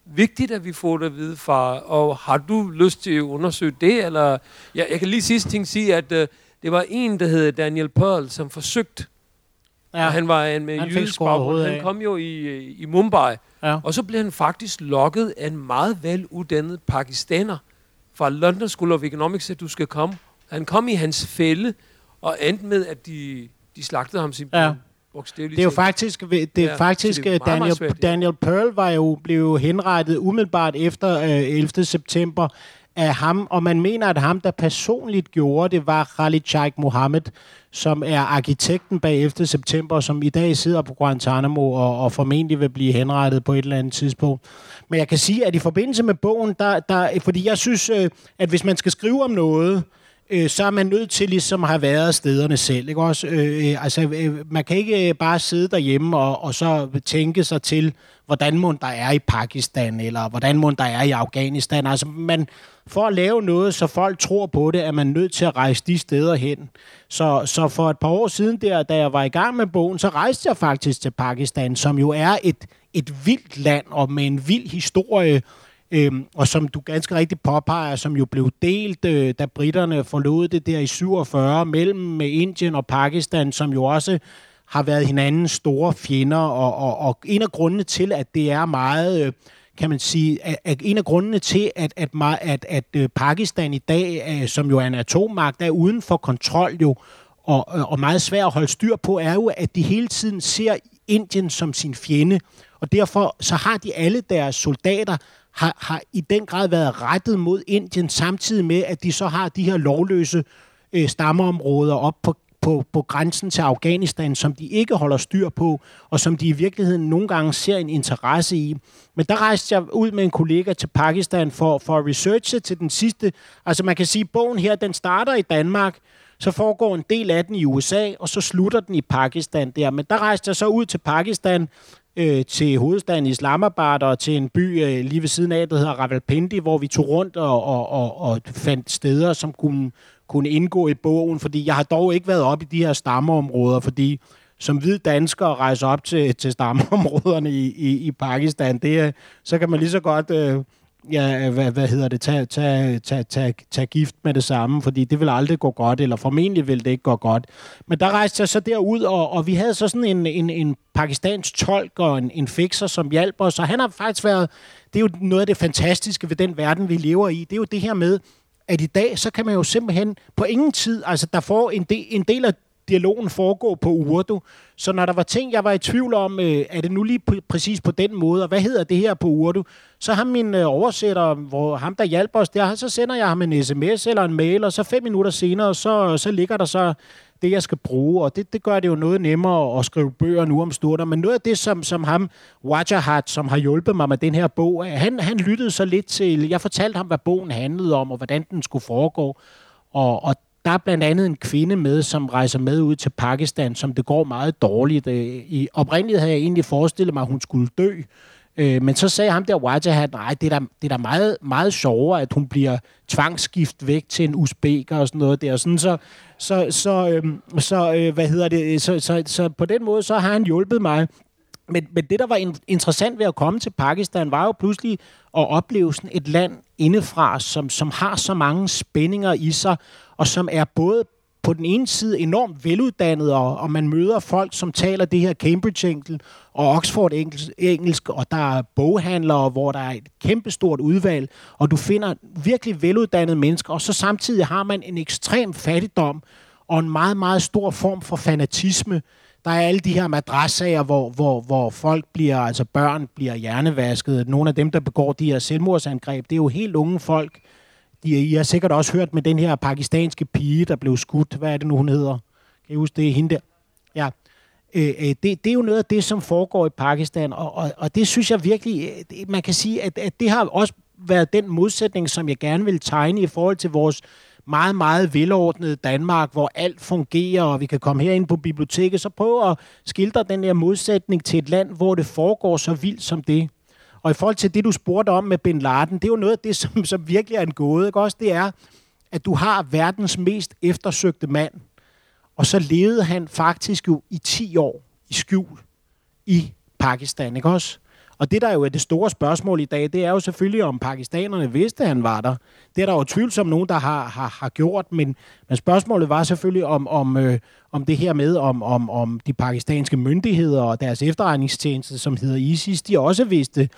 vigtigt, at vi får det at vide, far. Og har du lyst til at undersøge det? Eller, ja, jeg kan lige sidste ting sige, at uh, det var en, der hed Daniel Pearl, som forsøgte. Ja. Og han var en med jydisk baggrund. Han kom jo i, i Mumbai. Ja. Og så blev han faktisk lokket af en meget veluddannet pakistaner fra London School of Economics, at du skal komme. Han kom i hans fælde, og endte med, at de, de slagtede ham simpelthen. Ja. Det er jo faktisk, det er ja, faktisk det er Daniel, meget svært, ja. Daniel Pearl var jo, blev henrettet umiddelbart efter øh, 11. september af ham, og man mener, at ham, der personligt gjorde det, var Khalid Sheikh Mohammed, som er arkitekten bag 11. september, som i dag sidder på Guantanamo og, og formentlig vil blive henrettet på et eller andet tidspunkt. Men jeg kan sige, at i forbindelse med bogen, der, der, fordi jeg synes, øh, at hvis man skal skrive om noget, øh, øh, så er man nødt til ligesom at have været stederne selv. Ikke? Også, øh, øh, altså, øh, man kan ikke øh, bare sidde derhjemme og, og så tænke sig til, hvordan mund der er i Pakistan, eller hvordan mund der er i Afghanistan. Altså, man, for at lave noget, så folk tror på det, er man nødt til at rejse de steder hen. Så, så for et par år siden, der, da jeg var i gang med bogen, så rejste jeg faktisk til Pakistan, som jo er et, et vildt land, og med en vild historie, Øhm, og som du ganske rigtigt påpeger, som jo blev delt, øh, da britterne forlod det der i 47 mellem med Indien og Pakistan, som jo også har været hinandens store fjender, og, og, og en af grundene til, at det er meget... Øh, kan man sige, at, at en af grundene til, at, at, at, at, at Pakistan i dag, øh, som jo er en atommagt, er uden for kontrol jo, og, øh, og meget svært at holde styr på, er jo, at de hele tiden ser Indien som sin fjende. Og derfor så har de alle deres soldater har, har i den grad været rettet mod Indien, samtidig med, at de så har de her lovløse øh, stammeområder op på, på, på grænsen til Afghanistan, som de ikke holder styr på, og som de i virkeligheden nogle gange ser en interesse i. Men der rejste jeg ud med en kollega til Pakistan for, for at researche til den sidste. Altså man kan sige, at bogen her, den starter i Danmark, så foregår en del af den i USA, og så slutter den i Pakistan der. Men der rejste jeg så ud til Pakistan øh, til hovedstaden Islamabad og til en by øh, lige ved siden af, der hedder Rawalpindi, hvor vi tog rundt og, og, og, og fandt steder, som kunne, kunne indgå i bogen, fordi jeg har dog ikke været op i de her stammeområder, fordi som hvid dansker rejse op til, til stammeområderne i, i, i Pakistan, det, så kan man lige så godt... Øh, ja, hvad, hvad hedder det, tage, tage, tage, tage, tage gift med det samme, fordi det vil aldrig gå godt, eller formentlig vil det ikke gå godt. Men der rejste jeg så derud, og, og vi havde så sådan en, en, en pakistansk tolk og en, en fixer, som hjalp os, og han har faktisk været, det er jo noget af det fantastiske ved den verden, vi lever i, det er jo det her med, at i dag, så kan man jo simpelthen på ingen tid, altså der får en de, en del af dialogen foregå på Urdu. Så når der var ting, jeg var i tvivl om, øh, er det nu lige pr- præcis på den måde, og hvad hedder det her på Urdu, så har min øh, oversætter, hvor ham der hjælper os der, så sender jeg ham en sms eller en mail, og så fem minutter senere, så, så ligger der så det, jeg skal bruge, og det, det gør det jo noget nemmere at skrive bøger nu om stunder. Men noget af det, som, som ham, Wajahat, som har hjulpet mig med den her bog, han, han lyttede så lidt til, jeg fortalte ham, hvad bogen handlede om, og hvordan den skulle foregå. Og, og der er blandt andet en kvinde med, som rejser med ud til Pakistan, som det går meget dårligt. Øh, I oprindeligt havde jeg egentlig forestillet mig, at hun skulle dø. Øh, men så sagde ham der Wajahat, nej, det er da, det er da meget, meget sjovere, at hun bliver tvangsgift væk til en usbeker og sådan noget der. Sådan, så, så, så, øh, så øh, hvad hedder det, så, så, så på den måde, så har han hjulpet mig. Men, men det, der var interessant ved at komme til Pakistan, var jo pludselig at opleve sådan et land indefra, som, som har så mange spændinger i sig, og som er både på den ene side enormt veluddannet, og, og man møder folk, som taler det her Cambridge-engelsk og Oxford-engelsk, og der er boghandlere, hvor der er et kæmpestort udvalg, og du finder virkelig veluddannede mennesker, og så samtidig har man en ekstrem fattigdom og en meget, meget stor form for fanatisme, der er alle de her madrassager, hvor, hvor, hvor folk bliver, altså børn bliver hjernevasket. Nogle af dem, der begår de her selvmordsangreb, det er jo helt unge folk. De, I har sikkert også hørt med den her pakistanske pige, der blev skudt. Hvad er det nu, hun hedder? Kan I huske det? Hende der. Ja. Øh, øh, det, det er jo noget af det, som foregår i Pakistan, og, og, og det synes jeg virkelig, øh, man kan sige, at, at det har også været den modsætning, som jeg gerne vil tegne i forhold til vores meget, meget velordnet Danmark, hvor alt fungerer, og vi kan komme herind på biblioteket, så prøv at skildre den her modsætning til et land, hvor det foregår så vildt som det. Og i forhold til det, du spurgte om med Bin Laden, det er jo noget af det, som, som virkelig er en gåde, ikke også? Det er, at du har verdens mest eftersøgte mand, og så levede han faktisk jo i 10 år i skjul i Pakistan, ikke også? Og det, der jo er det store spørgsmål i dag, det er jo selvfølgelig, om pakistanerne vidste, at han var der. Det er der jo tvivlsomt nogen, der har, har, har gjort, men, men spørgsmålet var selvfølgelig om, om, øh, om det her med, om, om, om de pakistanske myndigheder og deres efterretningstjeneste, som hedder ISIS, de også vidste,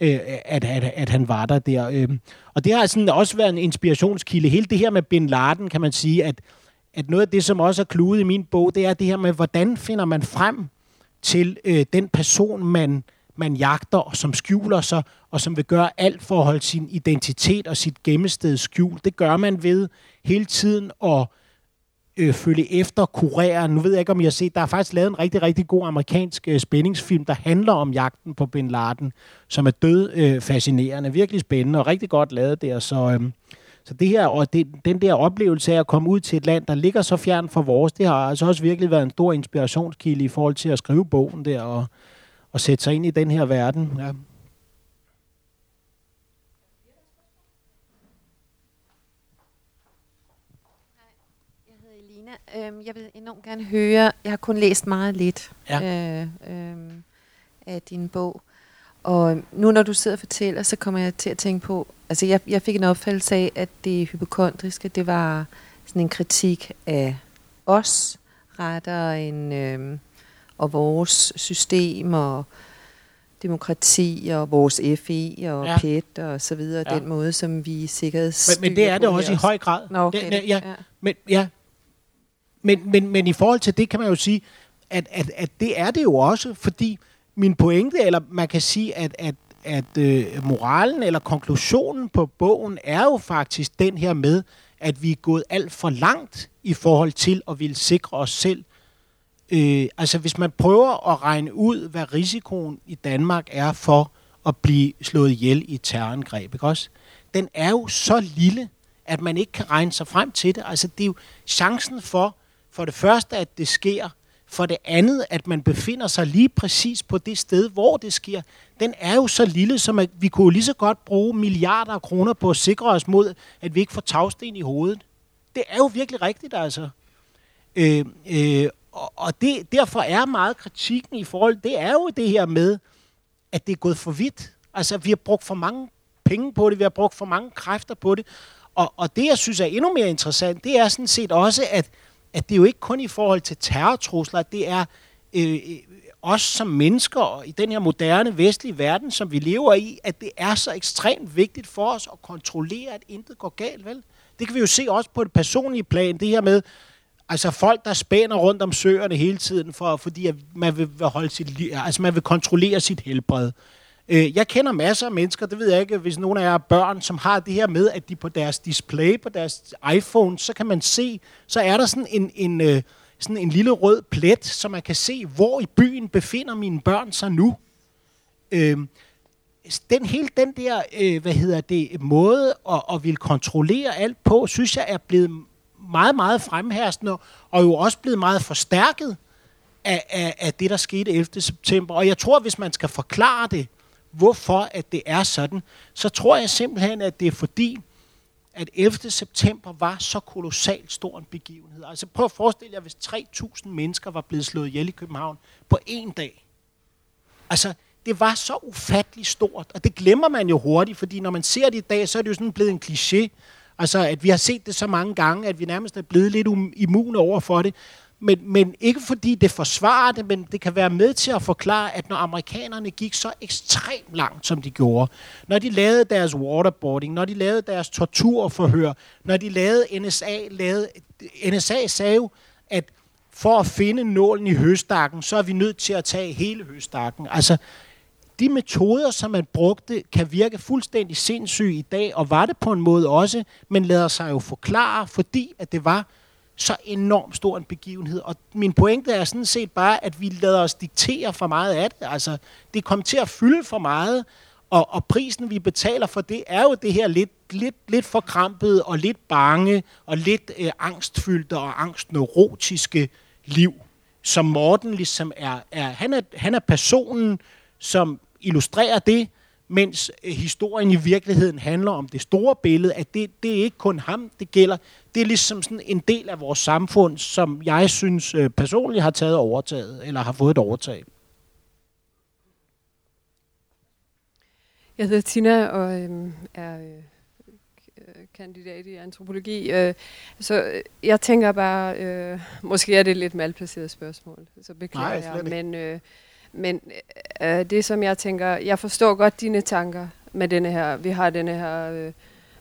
øh, at, at, at han var der der. Øh. Og det har sådan også været en inspirationskilde. Hele det her med Bin Laden, kan man sige, at, at noget af det, som også er kludet i min bog, det er det her med, hvordan finder man frem til øh, den person, man man jagter, og som skjuler sig, og som vil gøre alt for at holde sin identitet og sit gemmested skjult. Det gør man ved hele tiden at øh, følge efter, kurere. Nu ved jeg ikke, om I har set, der er faktisk lavet en rigtig, rigtig god amerikansk øh, spændingsfilm, der handler om jagten på Bin Laden, som er død øh, fascinerende, virkelig spændende og rigtig godt lavet der. Så, øh, så det her, og det, den der oplevelse af at komme ud til et land, der ligger så fjern fra vores, det har altså også virkelig været en stor inspirationskilde i forhold til at skrive bogen der, og, at sætte sig ind i den her verden. Ja. Øhm, jeg vil enormt gerne høre, jeg har kun læst meget lidt ja. øh, øh, af din bog, og nu når du sidder og fortæller, så kommer jeg til at tænke på, altså jeg, jeg fik en opfattelse af, at det hypokondriske, det var sådan en kritik af os, rettere en, øh, og vores system og demokrati og vores FE og ja. PET og så videre, ja. den måde, som vi sikkert men, men det er det også i høj grad. Nå, okay. det, ja, ja. Men, ja. Men, men, men i forhold til det kan man jo sige, at, at, at det er det jo også, fordi min pointe, eller man kan sige, at, at, at øh, moralen eller konklusionen på bogen er jo faktisk den her med, at vi er gået alt for langt i forhold til at ville sikre os selv Øh, altså hvis man prøver at regne ud, hvad risikoen i Danmark er for at blive slået ihjel i et terrorangreb, ikke også? Den er jo så lille, at man ikke kan regne sig frem til det. Altså det er jo chancen for, for det første, at det sker, for det andet, at man befinder sig lige præcis på det sted, hvor det sker, den er jo så lille, som at vi kunne lige så godt bruge milliarder af kroner på at sikre os mod, at vi ikke får tagsten i hovedet. Det er jo virkelig rigtigt, altså. Øh, øh, og, og det, derfor er meget kritikken i forhold, det er jo det her med, at det er gået for vidt. Altså, vi har brugt for mange penge på det, vi har brugt for mange kræfter på det. Og, og det, jeg synes er endnu mere interessant, det er sådan set også, at, at det er jo ikke kun i forhold til terrortrusler, det er øh, øh, os som mennesker i den her moderne vestlige verden, som vi lever i, at det er så ekstremt vigtigt for os at kontrollere, at intet går galt, vel? Det kan vi jo se også på det personlige plan, det her med, Altså folk, der spænder rundt om søerne hele tiden, for, fordi man vil, holde sit, altså man vil kontrollere sit helbred. Øh, jeg kender masser af mennesker, det ved jeg ikke, hvis nogen af jer er børn, som har det her med, at de på deres display, på deres iPhone, så kan man se, så er der sådan en, en, øh, sådan en lille rød plet, så man kan se, hvor i byen befinder mine børn sig nu. Øh, den hele den der, øh, hvad hedder det, måde at, at ville kontrollere alt på, synes jeg er blevet meget, meget fremherskende, og jo også blevet meget forstærket af, af, af det, der skete 11. september. Og jeg tror, hvis man skal forklare det, hvorfor at det er sådan, så tror jeg simpelthen, at det er fordi, at 11. september var så kolossalt stor en begivenhed. Altså prøv at forestille jer, hvis 3.000 mennesker var blevet slået ihjel i København på én dag. Altså, det var så ufattelig stort, og det glemmer man jo hurtigt, fordi når man ser det i dag, så er det jo sådan blevet en kliché, Altså, at vi har set det så mange gange, at vi nærmest er blevet lidt um-, immune over for det. Men, men ikke fordi det forsvarer det, men det kan være med til at forklare, at når amerikanerne gik så ekstremt langt, som de gjorde, når de lavede deres waterboarding, når de lavede deres torturforhør, når de lavede NSA, lavede, NSA sagde jo, at for at finde nålen i høstakken, så er vi nødt til at tage hele høstakken. Altså, de metoder, som man brugte, kan virke fuldstændig sindssyge i dag, og var det på en måde også, men lader sig jo forklare, fordi at det var så enormt stor en begivenhed. Og min pointe er sådan set bare, at vi lader os diktere for meget af det. Altså, det kom til at fylde for meget, og, og prisen, vi betaler for det, er jo det her lidt, lidt, lidt forkrampede og lidt bange og lidt øh, angstfyldte og angstneurotiske liv, som Morten ligesom er. er, han, er han er personen, som illustrerer det, mens øh, historien i virkeligheden handler om det store billede, at det, det er ikke kun ham, det gælder. Det er ligesom sådan en del af vores samfund, som jeg synes øh, personligt har taget overtaget, eller har fået et overtag. Jeg hedder Tina og øhm, er øh, kandidat i antropologi. Øh, så øh, jeg tænker bare, øh, måske er det et lidt malplaceret spørgsmål, så beklager Nej, jeg. Men, øh, men øh, det som jeg tænker, jeg forstår godt dine tanker med denne her, vi har denne her øh,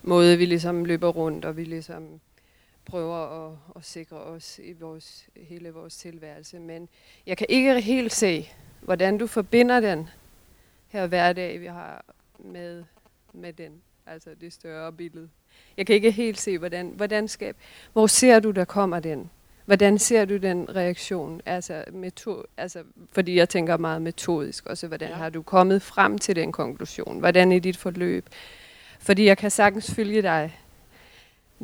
måde, vi ligesom løber rundt, og vi ligesom prøver at, at sikre os i vores, hele vores tilværelse. Men jeg kan ikke helt se, hvordan du forbinder den her hverdag, vi har med, med den, altså det større billede. Jeg kan ikke helt se, hvordan, hvordan skab, hvor ser du, der kommer den? Hvordan ser du den reaktion? Altså, metod, altså, fordi jeg tænker meget metodisk også, hvordan ja. har du kommet frem til den konklusion? Hvordan er dit forløb? Fordi jeg kan sagtens følge dig.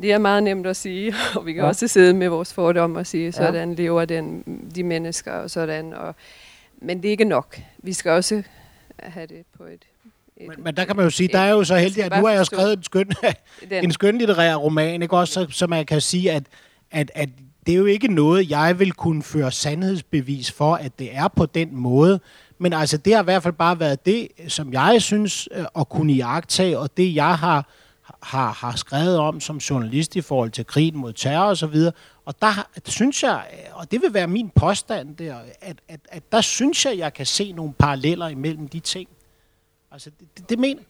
Det er meget nemt at sige, og vi kan ja. også sidde med vores fordomme og sige, sådan ja. lever den, de mennesker og sådan. Og, men det er ikke nok. Vi skal også have det på et men, men der kan man jo sige, der er jo så heldig, at nu har jeg skrevet en skøn, en skøn litterær roman, ikke? Også, så, så man kan sige, at, at, at det er jo ikke noget, jeg vil kunne føre sandhedsbevis for, at det er på den måde. Men altså, det har i hvert fald bare været det, som jeg synes øh, at kunne iagtage, og det jeg har, har, har skrevet om som journalist i forhold til krigen mod terror og så videre. Og der synes jeg, øh, og det vil være min påstand der, at, at, at der synes jeg, jeg kan se nogle paralleller imellem de ting. Altså, det, det, det mener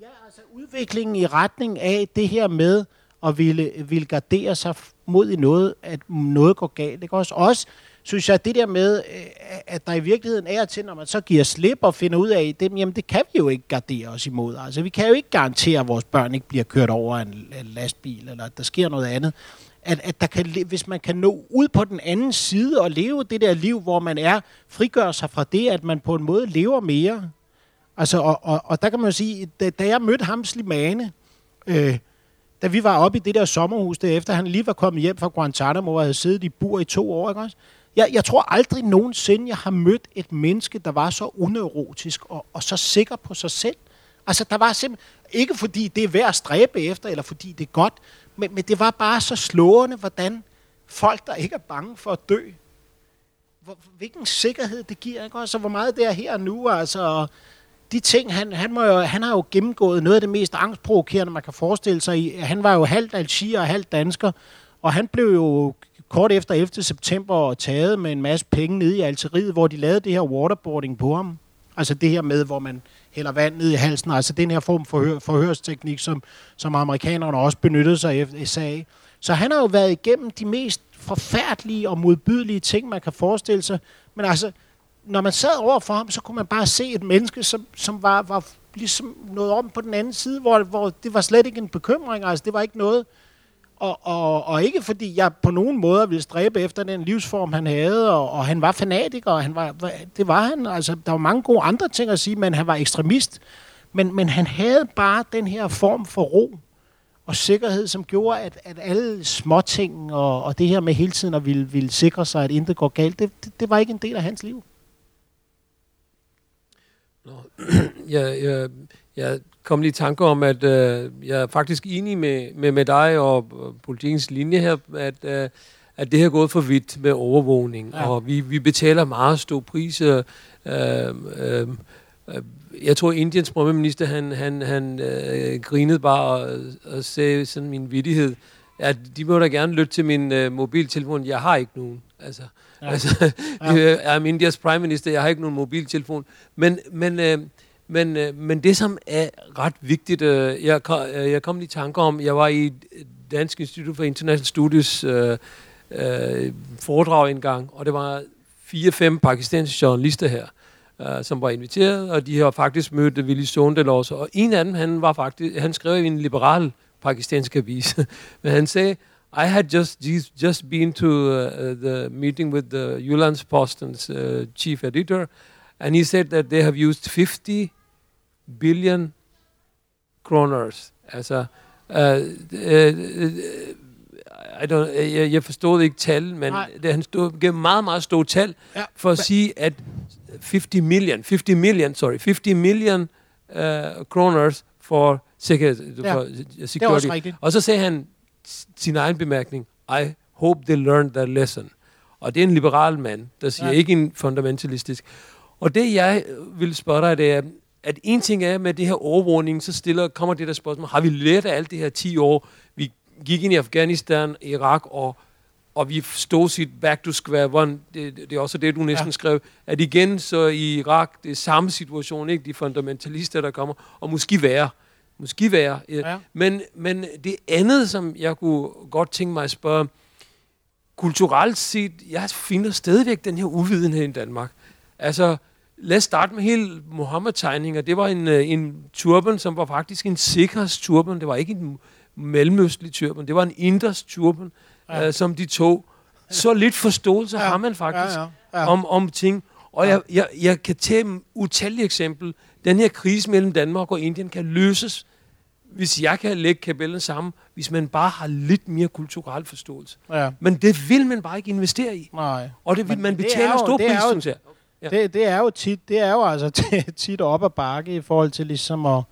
Ja, altså udviklingen i retning af det her med og ville, ville gardere sig mod i noget, at noget går galt. Ikke? Også, også synes jeg, det der med, øh, at der i virkeligheden er til, når man så giver slip og finder ud af det, jamen det kan vi jo ikke gardere os imod. Altså vi kan jo ikke garantere, at vores børn ikke bliver kørt over en, en lastbil, eller at der sker noget andet. At, at der kan, hvis man kan nå ud på den anden side og leve det der liv, hvor man er, frigør sig fra det, at man på en måde lever mere, Altså, og, og, og der kan man jo sige, da, da jeg mødte ham Slimane, øh, da vi var oppe i det der sommerhus, efter han lige var kommet hjem fra Guantanamo og havde siddet i bur i to år, ikke også? Jeg, jeg tror aldrig nogensinde, jeg har mødt et menneske, der var så uneurotisk og, og så sikker på sig selv. Altså, der var simpelthen, ikke fordi det er værd at stræbe efter, eller fordi det er godt, men, men det var bare så slående, hvordan folk, der ikke er bange for at dø, hvor, hvilken sikkerhed det giver, ikke også? Og hvor meget det er her og nu, altså de ting, han, han, må jo, han har jo gennemgået noget af det mest angstprovokerende, man kan forestille sig. Han var jo halvt algier og halvt dansker, og han blev jo kort efter 11. september taget med en masse penge nede i Algeriet, hvor de lavede det her waterboarding på ham. Altså det her med, hvor man hælder vand ned i halsen. Altså den her form for forhør, forhørsteknik, som, som amerikanerne også benyttede sig af. Så han har jo været igennem de mest forfærdelige og modbydelige ting, man kan forestille sig. Men altså, når man sad over for ham, så kunne man bare se et menneske, som, som var, var ligesom noget om på den anden side, hvor, hvor det var slet ikke en bekymring, altså det var ikke noget, og, og, og ikke fordi jeg på nogen måde ville stræbe efter den livsform, han havde, og, og han var fanatiker, og han var, det var han, altså der var mange gode andre ting at sige, men han var ekstremist, men, men han havde bare den her form for ro og sikkerhed, som gjorde, at, at alle småting og, og det her med hele tiden at ville, ville sikre sig, at intet går galt, det, det, det var ikke en del af hans liv. Nå, jeg, jeg, jeg kom lige i tanke om, at øh, jeg er faktisk enig med, med, med dig og, og politikens linje her, at, øh, at det har gået for vidt med overvågning, ja. og vi, vi betaler meget stor priser. Øh, øh, øh, jeg tror, Indiens premierminister, han, han, han øh, grinede bare og, og sagde sådan min vidighed, at de må da gerne lytte til min øh, mobiltelefon. Jeg har ikke nogen. Altså, Ja. Altså, ja. I'm Indias prime minister, jeg har ikke nogen mobiltelefon. Men, men, øh, men, øh, men det, som er ret vigtigt, øh, jeg, øh, jeg kom i tanker om, jeg var i Dansk Institut for International Studies øh, øh, foredrag engang, og det var fire-fem pakistanske journalister her, øh, som var inviteret, og de har faktisk mødt Willy Sondel også. Og en af dem, han, var faktisk, han skrev i en liberal pakistansk avis, men han sagde, I had just just been to uh, the meeting with the Jyllands Postens uh, chief editor, and he said that they have used 50 billion kroners. Altså, uh, uh, I don't, jeg, jeg forstod ikke tal, men det, han stod gennem meget, meget stort tal ja, for at sige, at 50 million, 50 million, sorry, 50 million uh, kroners for sikkerhed, ja, for security. Det er og så sagde han sin egen bemærkning, I hope they learned their lesson. Og det er en liberal mand, der siger ja. ikke en fundamentalistisk. Og det jeg vil spørge dig, det er, at en ting er med det her overvågning, så stiller, kommer det der spørgsmål, har vi lært af alt det her 10 år? Vi gik ind i Afghanistan, Irak, og, og vi stod sit back to square one. Det, det er også det, du næsten ja. skrev. At igen, så i Irak, det er samme situation, ikke? De fundamentalister, der kommer, og måske værre. Måske værre. Ja. Men, men det andet, som jeg kunne godt tænke mig at spørge, kulturelt set, jeg finder stadigvæk den her uvidenhed i Danmark. Altså, lad os starte med hele Mohammed-tegninger. Det var en, øh, en turban, som var faktisk en sikkerhedsturban. Det var ikke en mellemøstlig turban. Det var en inders turban, ja. øh, som de tog. Så lidt forståelse ja. har man faktisk ja, ja, ja. Om, om ting. Og ja. jeg, jeg, jeg kan tage utallige eksempel. Den her krise mellem Danmark og Indien kan løses, hvis jeg kan lægge kabellen sammen, hvis man bare har lidt mere kulturel forståelse. Ja. Men det vil man bare ikke investere i. Nej. Og det vil man betale stor pris, synes jeg. Ja. Det, det er jo tit, det er jo altså tit op ad bakke i forhold til ligesom at...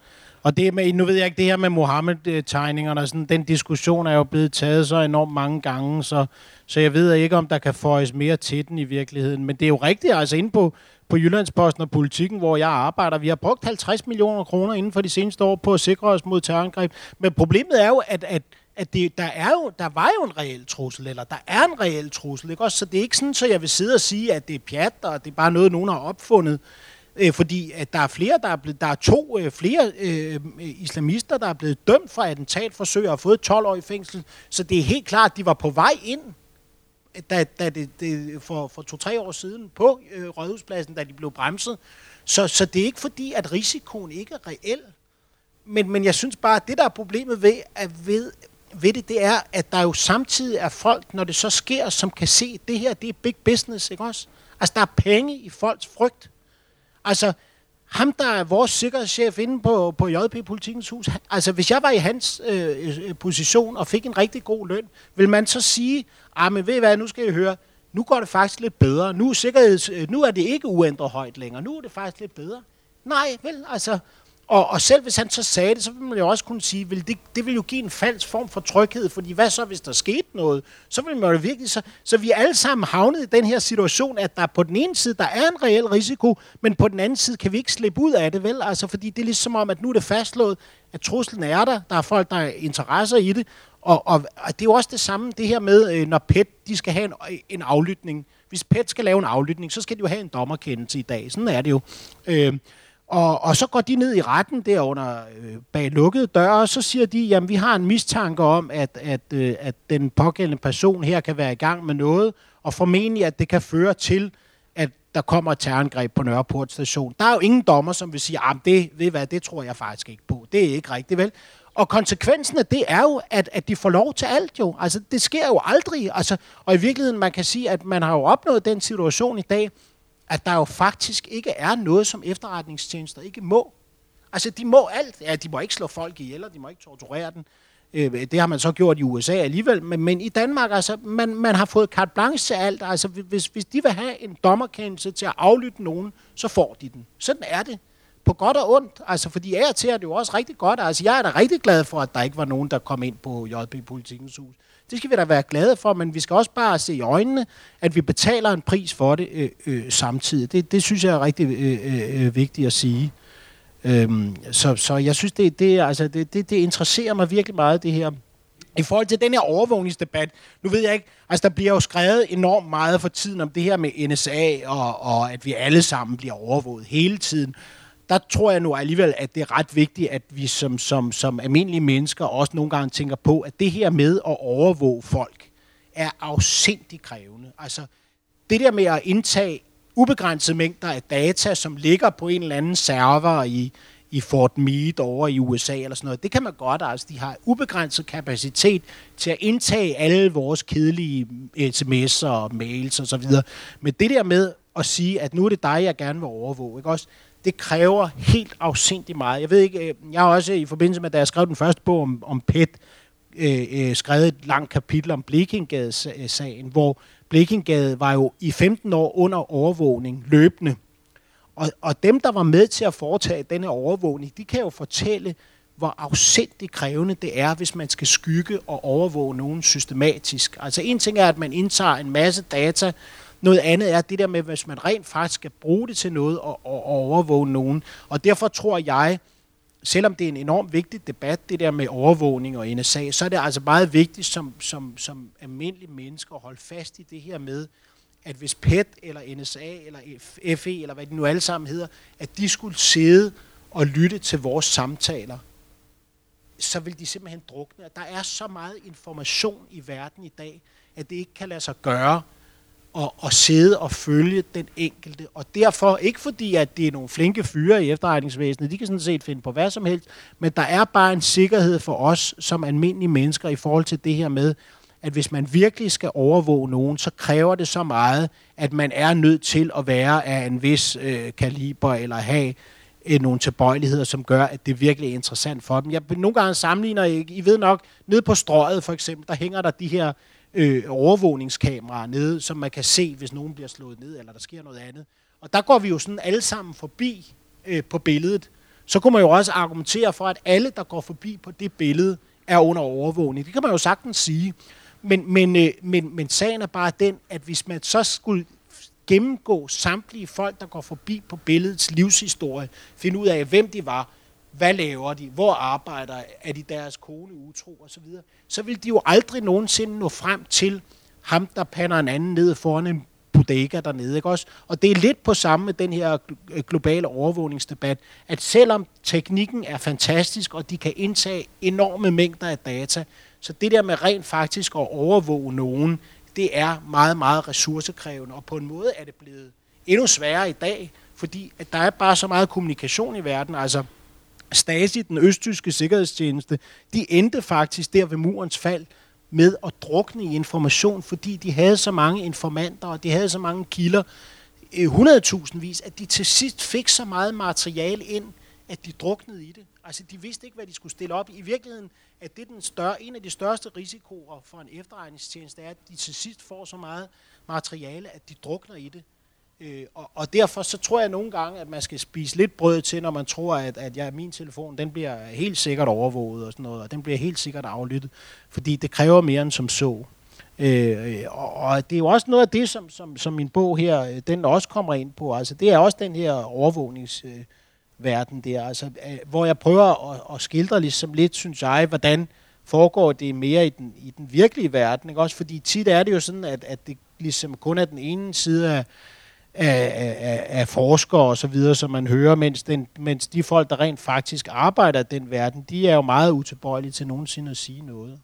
Og det med, nu ved jeg ikke, det her med Mohammed-tegningerne, sådan, den diskussion er jo blevet taget så enormt mange gange, så, så jeg ved ikke, om der kan føjes mere til den i virkeligheden. Men det er jo rigtigt, altså inde på, på Jyllandsposten og politikken, hvor jeg arbejder. Vi har brugt 50 millioner kroner inden for de seneste år på at sikre os mod terrorangreb. Men problemet er jo, at, at at det, der, er jo, der var jo en reel trussel, eller der er en reel trussel. Ikke? Også, så det er ikke sådan, at jeg vil sidde og sige, at det er pjat, og det er bare noget, nogen har opfundet. Øh, fordi at der er flere, der er, blevet, der er to øh, flere øh, islamister, der er blevet dømt for attentatforsøg og har fået 12 år i fængsel. Så det er helt klart, at de var på vej ind da, da det, det, for, for to-tre år siden på øh, Rådhuspladsen, da de blev bremset. Så, så det er ikke fordi, at risikoen ikke er reel. Men, men jeg synes bare, at det, der er problemet ved, at ved, ved det, det er, at der jo samtidig er folk, når det så sker, som kan se, at det her, det er big business, ikke også? Altså, der er penge i folks frygt. Altså, ham, der er vores sikkerhedschef inde på, på JP Politikens Hus, altså hvis jeg var i hans øh, øh, position og fik en rigtig god løn, vil man så sige, ah, men ved I hvad, nu skal I høre, nu går det faktisk lidt bedre. Nu, sikkerheds, øh, nu er det ikke uændret højt længere. Nu er det faktisk lidt bedre. Nej, vel, altså, og, og selv hvis han så sagde det, så ville man jo også kunne sige, vil det, det vil jo give en falsk form for tryghed, fordi hvad så, hvis der skete noget? Så vil man jo virkelig... Så, så vi er alle sammen havnet i den her situation, at der på den ene side, der er en reel risiko, men på den anden side kan vi ikke slippe ud af det, vel? Altså, fordi det er ligesom om, at nu er det fastslået, at truslen er der, der er folk, der er interesser i det, og, og, og det er jo også det samme, det her med, øh, når PET de skal have en, øh, en aflytning. Hvis PET skal lave en aflytning, så skal de jo have en dommerkendelse i dag. Sådan er det jo. Øh, og, og så går de ned i retten derunder øh, bag lukkede døre, og så siger de, jamen vi har en mistanke om, at, at, øh, at den pågældende person her kan være i gang med noget, og formentlig, at det kan føre til, at der kommer et terrorangreb på Nørreport station. Der er jo ingen dommer, som vil sige, at det, ved hvad, det tror jeg faktisk ikke på. Det er ikke rigtigt, vel? Og konsekvensen af det er jo, at, at de får lov til alt jo. Altså, det sker jo aldrig. Altså, og i virkeligheden, man kan sige, at man har jo opnået den situation i dag, at der jo faktisk ikke er noget, som efterretningstjenester ikke må. Altså, de må alt. Ja, de må ikke slå folk ihjel, og de må ikke torturere den. Øh, det har man så gjort i USA alligevel. Men, men i Danmark, altså, man, man har fået carte blanche til alt. Altså, hvis, hvis de vil have en dommerkendelse til at aflytte nogen, så får de den. Sådan er det. På godt og ondt. Altså, fordi af og til er det jo også rigtig godt. Altså, jeg er da rigtig glad for, at der ikke var nogen, der kom ind på JP Politikens Hus. Det skal vi da være glade for, men vi skal også bare se i øjnene, at vi betaler en pris for det øh, øh, samtidig. Det, det synes jeg er rigtig øh, øh, øh vigtigt at sige. Øhm, så, så jeg synes, det, det, altså, det, det, det interesserer mig virkelig meget, det her. I forhold til den her overvågningsdebat, nu ved jeg ikke, altså der bliver jo skrevet enormt meget for tiden om det her med NSA, og, og at vi alle sammen bliver overvåget hele tiden der tror jeg nu alligevel, at det er ret vigtigt, at vi som, som, som almindelige mennesker også nogle gange tænker på, at det her med at overvåge folk, er afsindig krævende. Altså, det der med at indtage ubegrænsede mængder af data, som ligger på en eller anden server i, i Fort Meade over i USA eller sådan noget. Det kan man godt, altså. De har ubegrænset kapacitet til at indtage alle vores kedelige sms'er og mails osv. Men det der med at sige, at nu er det dig, jeg gerne vil overvåge, ikke også? Det kræver helt afsindigt meget. Jeg ved ikke, øh, jeg har også i forbindelse med, da jeg skrev den første bog om, om PET, øh, øh, skrevet et langt kapitel om Blekingade-sagen, øh, hvor Blekingade var jo i 15 år under overvågning løbende. Og, og dem, der var med til at foretage denne overvågning, de kan jo fortælle, hvor afsindigt krævende det er, hvis man skal skygge og overvåge nogen systematisk. Altså en ting er, at man indtager en masse data, noget andet er det der med, hvis man rent faktisk skal bruge det til noget og, og overvåge nogen. Og derfor tror jeg, selvom det er en enormt vigtig debat, det der med overvågning og NSA, så er det altså meget vigtigt som, som, som almindelige mennesker at holde fast i det her med, at hvis PET eller NSA eller FE eller hvad de nu alle sammen hedder, at de skulle sidde og lytte til vores samtaler, så vil de simpelthen drukne. Der er så meget information i verden i dag, at det ikke kan lade sig gøre at, at sidde og følge den enkelte. Og derfor, ikke fordi, at det er nogle flinke fyre i efterretningsvæsenet, de kan sådan set finde på hvad som helst, men der er bare en sikkerhed for os som almindelige mennesker i forhold til det her med, at hvis man virkelig skal overvåge nogen, så kræver det så meget, at man er nødt til at være af en vis øh, kaliber, eller have øh, nogle tilbøjeligheder, som gør, at det virkelig er interessant for dem. Jeg nogle gange sammenligner, I, I ved nok, nede på strøget for eksempel, der hænger der de her øh, overvågningskameraer nede, som man kan se, hvis nogen bliver slået ned, eller der sker noget andet. Og der går vi jo sådan alle sammen forbi øh, på billedet. Så kunne man jo også argumentere for, at alle, der går forbi på det billede, er under overvågning. Det kan man jo sagtens sige. Men, men, øh, men, men sagen er bare den, at hvis man så skulle gennemgå samtlige folk, der går forbi på billedets livshistorie, finde ud af, hvem de var, hvad laver de? Hvor arbejder? Er de deres kone utro? Og så videre. Så vil de jo aldrig nogensinde nå frem til ham, der pander en anden ned foran en bodega dernede. Ikke også? Og det er lidt på samme med den her øh, globale overvågningsdebat, at selvom teknikken er fantastisk, og de kan indtage enorme mængder af data, så det der med rent faktisk at overvåge nogen, det er meget, meget ressourcekrævende, og på en måde er det blevet endnu sværere i dag, fordi at der er bare så meget kommunikation i verden. Altså, Stasi, den østtyske sikkerhedstjeneste, de endte faktisk der ved murens fald med at drukne i information, fordi de havde så mange informanter, og de havde så mange kilder, øh, 100.000 vis, at de til sidst fik så meget materiale ind, at de druknede i det. Altså, de vidste ikke, hvad de skulle stille op. I virkeligheden er det den større, en af de største risikoer for en efterretningstjeneste, er, at de til sidst får så meget materiale, at de drukner i det. Øh, og, og derfor så tror jeg nogle gange, at man skal spise lidt brød til, når man tror, at, at ja, min telefon den bliver helt sikkert overvåget og sådan noget, og den bliver helt sikkert aflyttet, fordi det kræver mere end som så. Øh, og, og det er jo også noget af det, som, som, som min bog her, øh, den også kommer ind på. Altså, det er også den her overvågningsverden øh, der, altså, øh, hvor jeg prøver at, at skildre ligesom lidt, synes jeg, hvordan foregår det mere i den, i den virkelige verden. Ikke? Også fordi tit er det jo sådan, at, at det ligesom kun er den ene side af, af, af, af forskere og så videre, som man hører, mens, den, mens de folk, der rent faktisk arbejder i den verden, de er jo meget utilbøjelige til nogensinde at sige noget.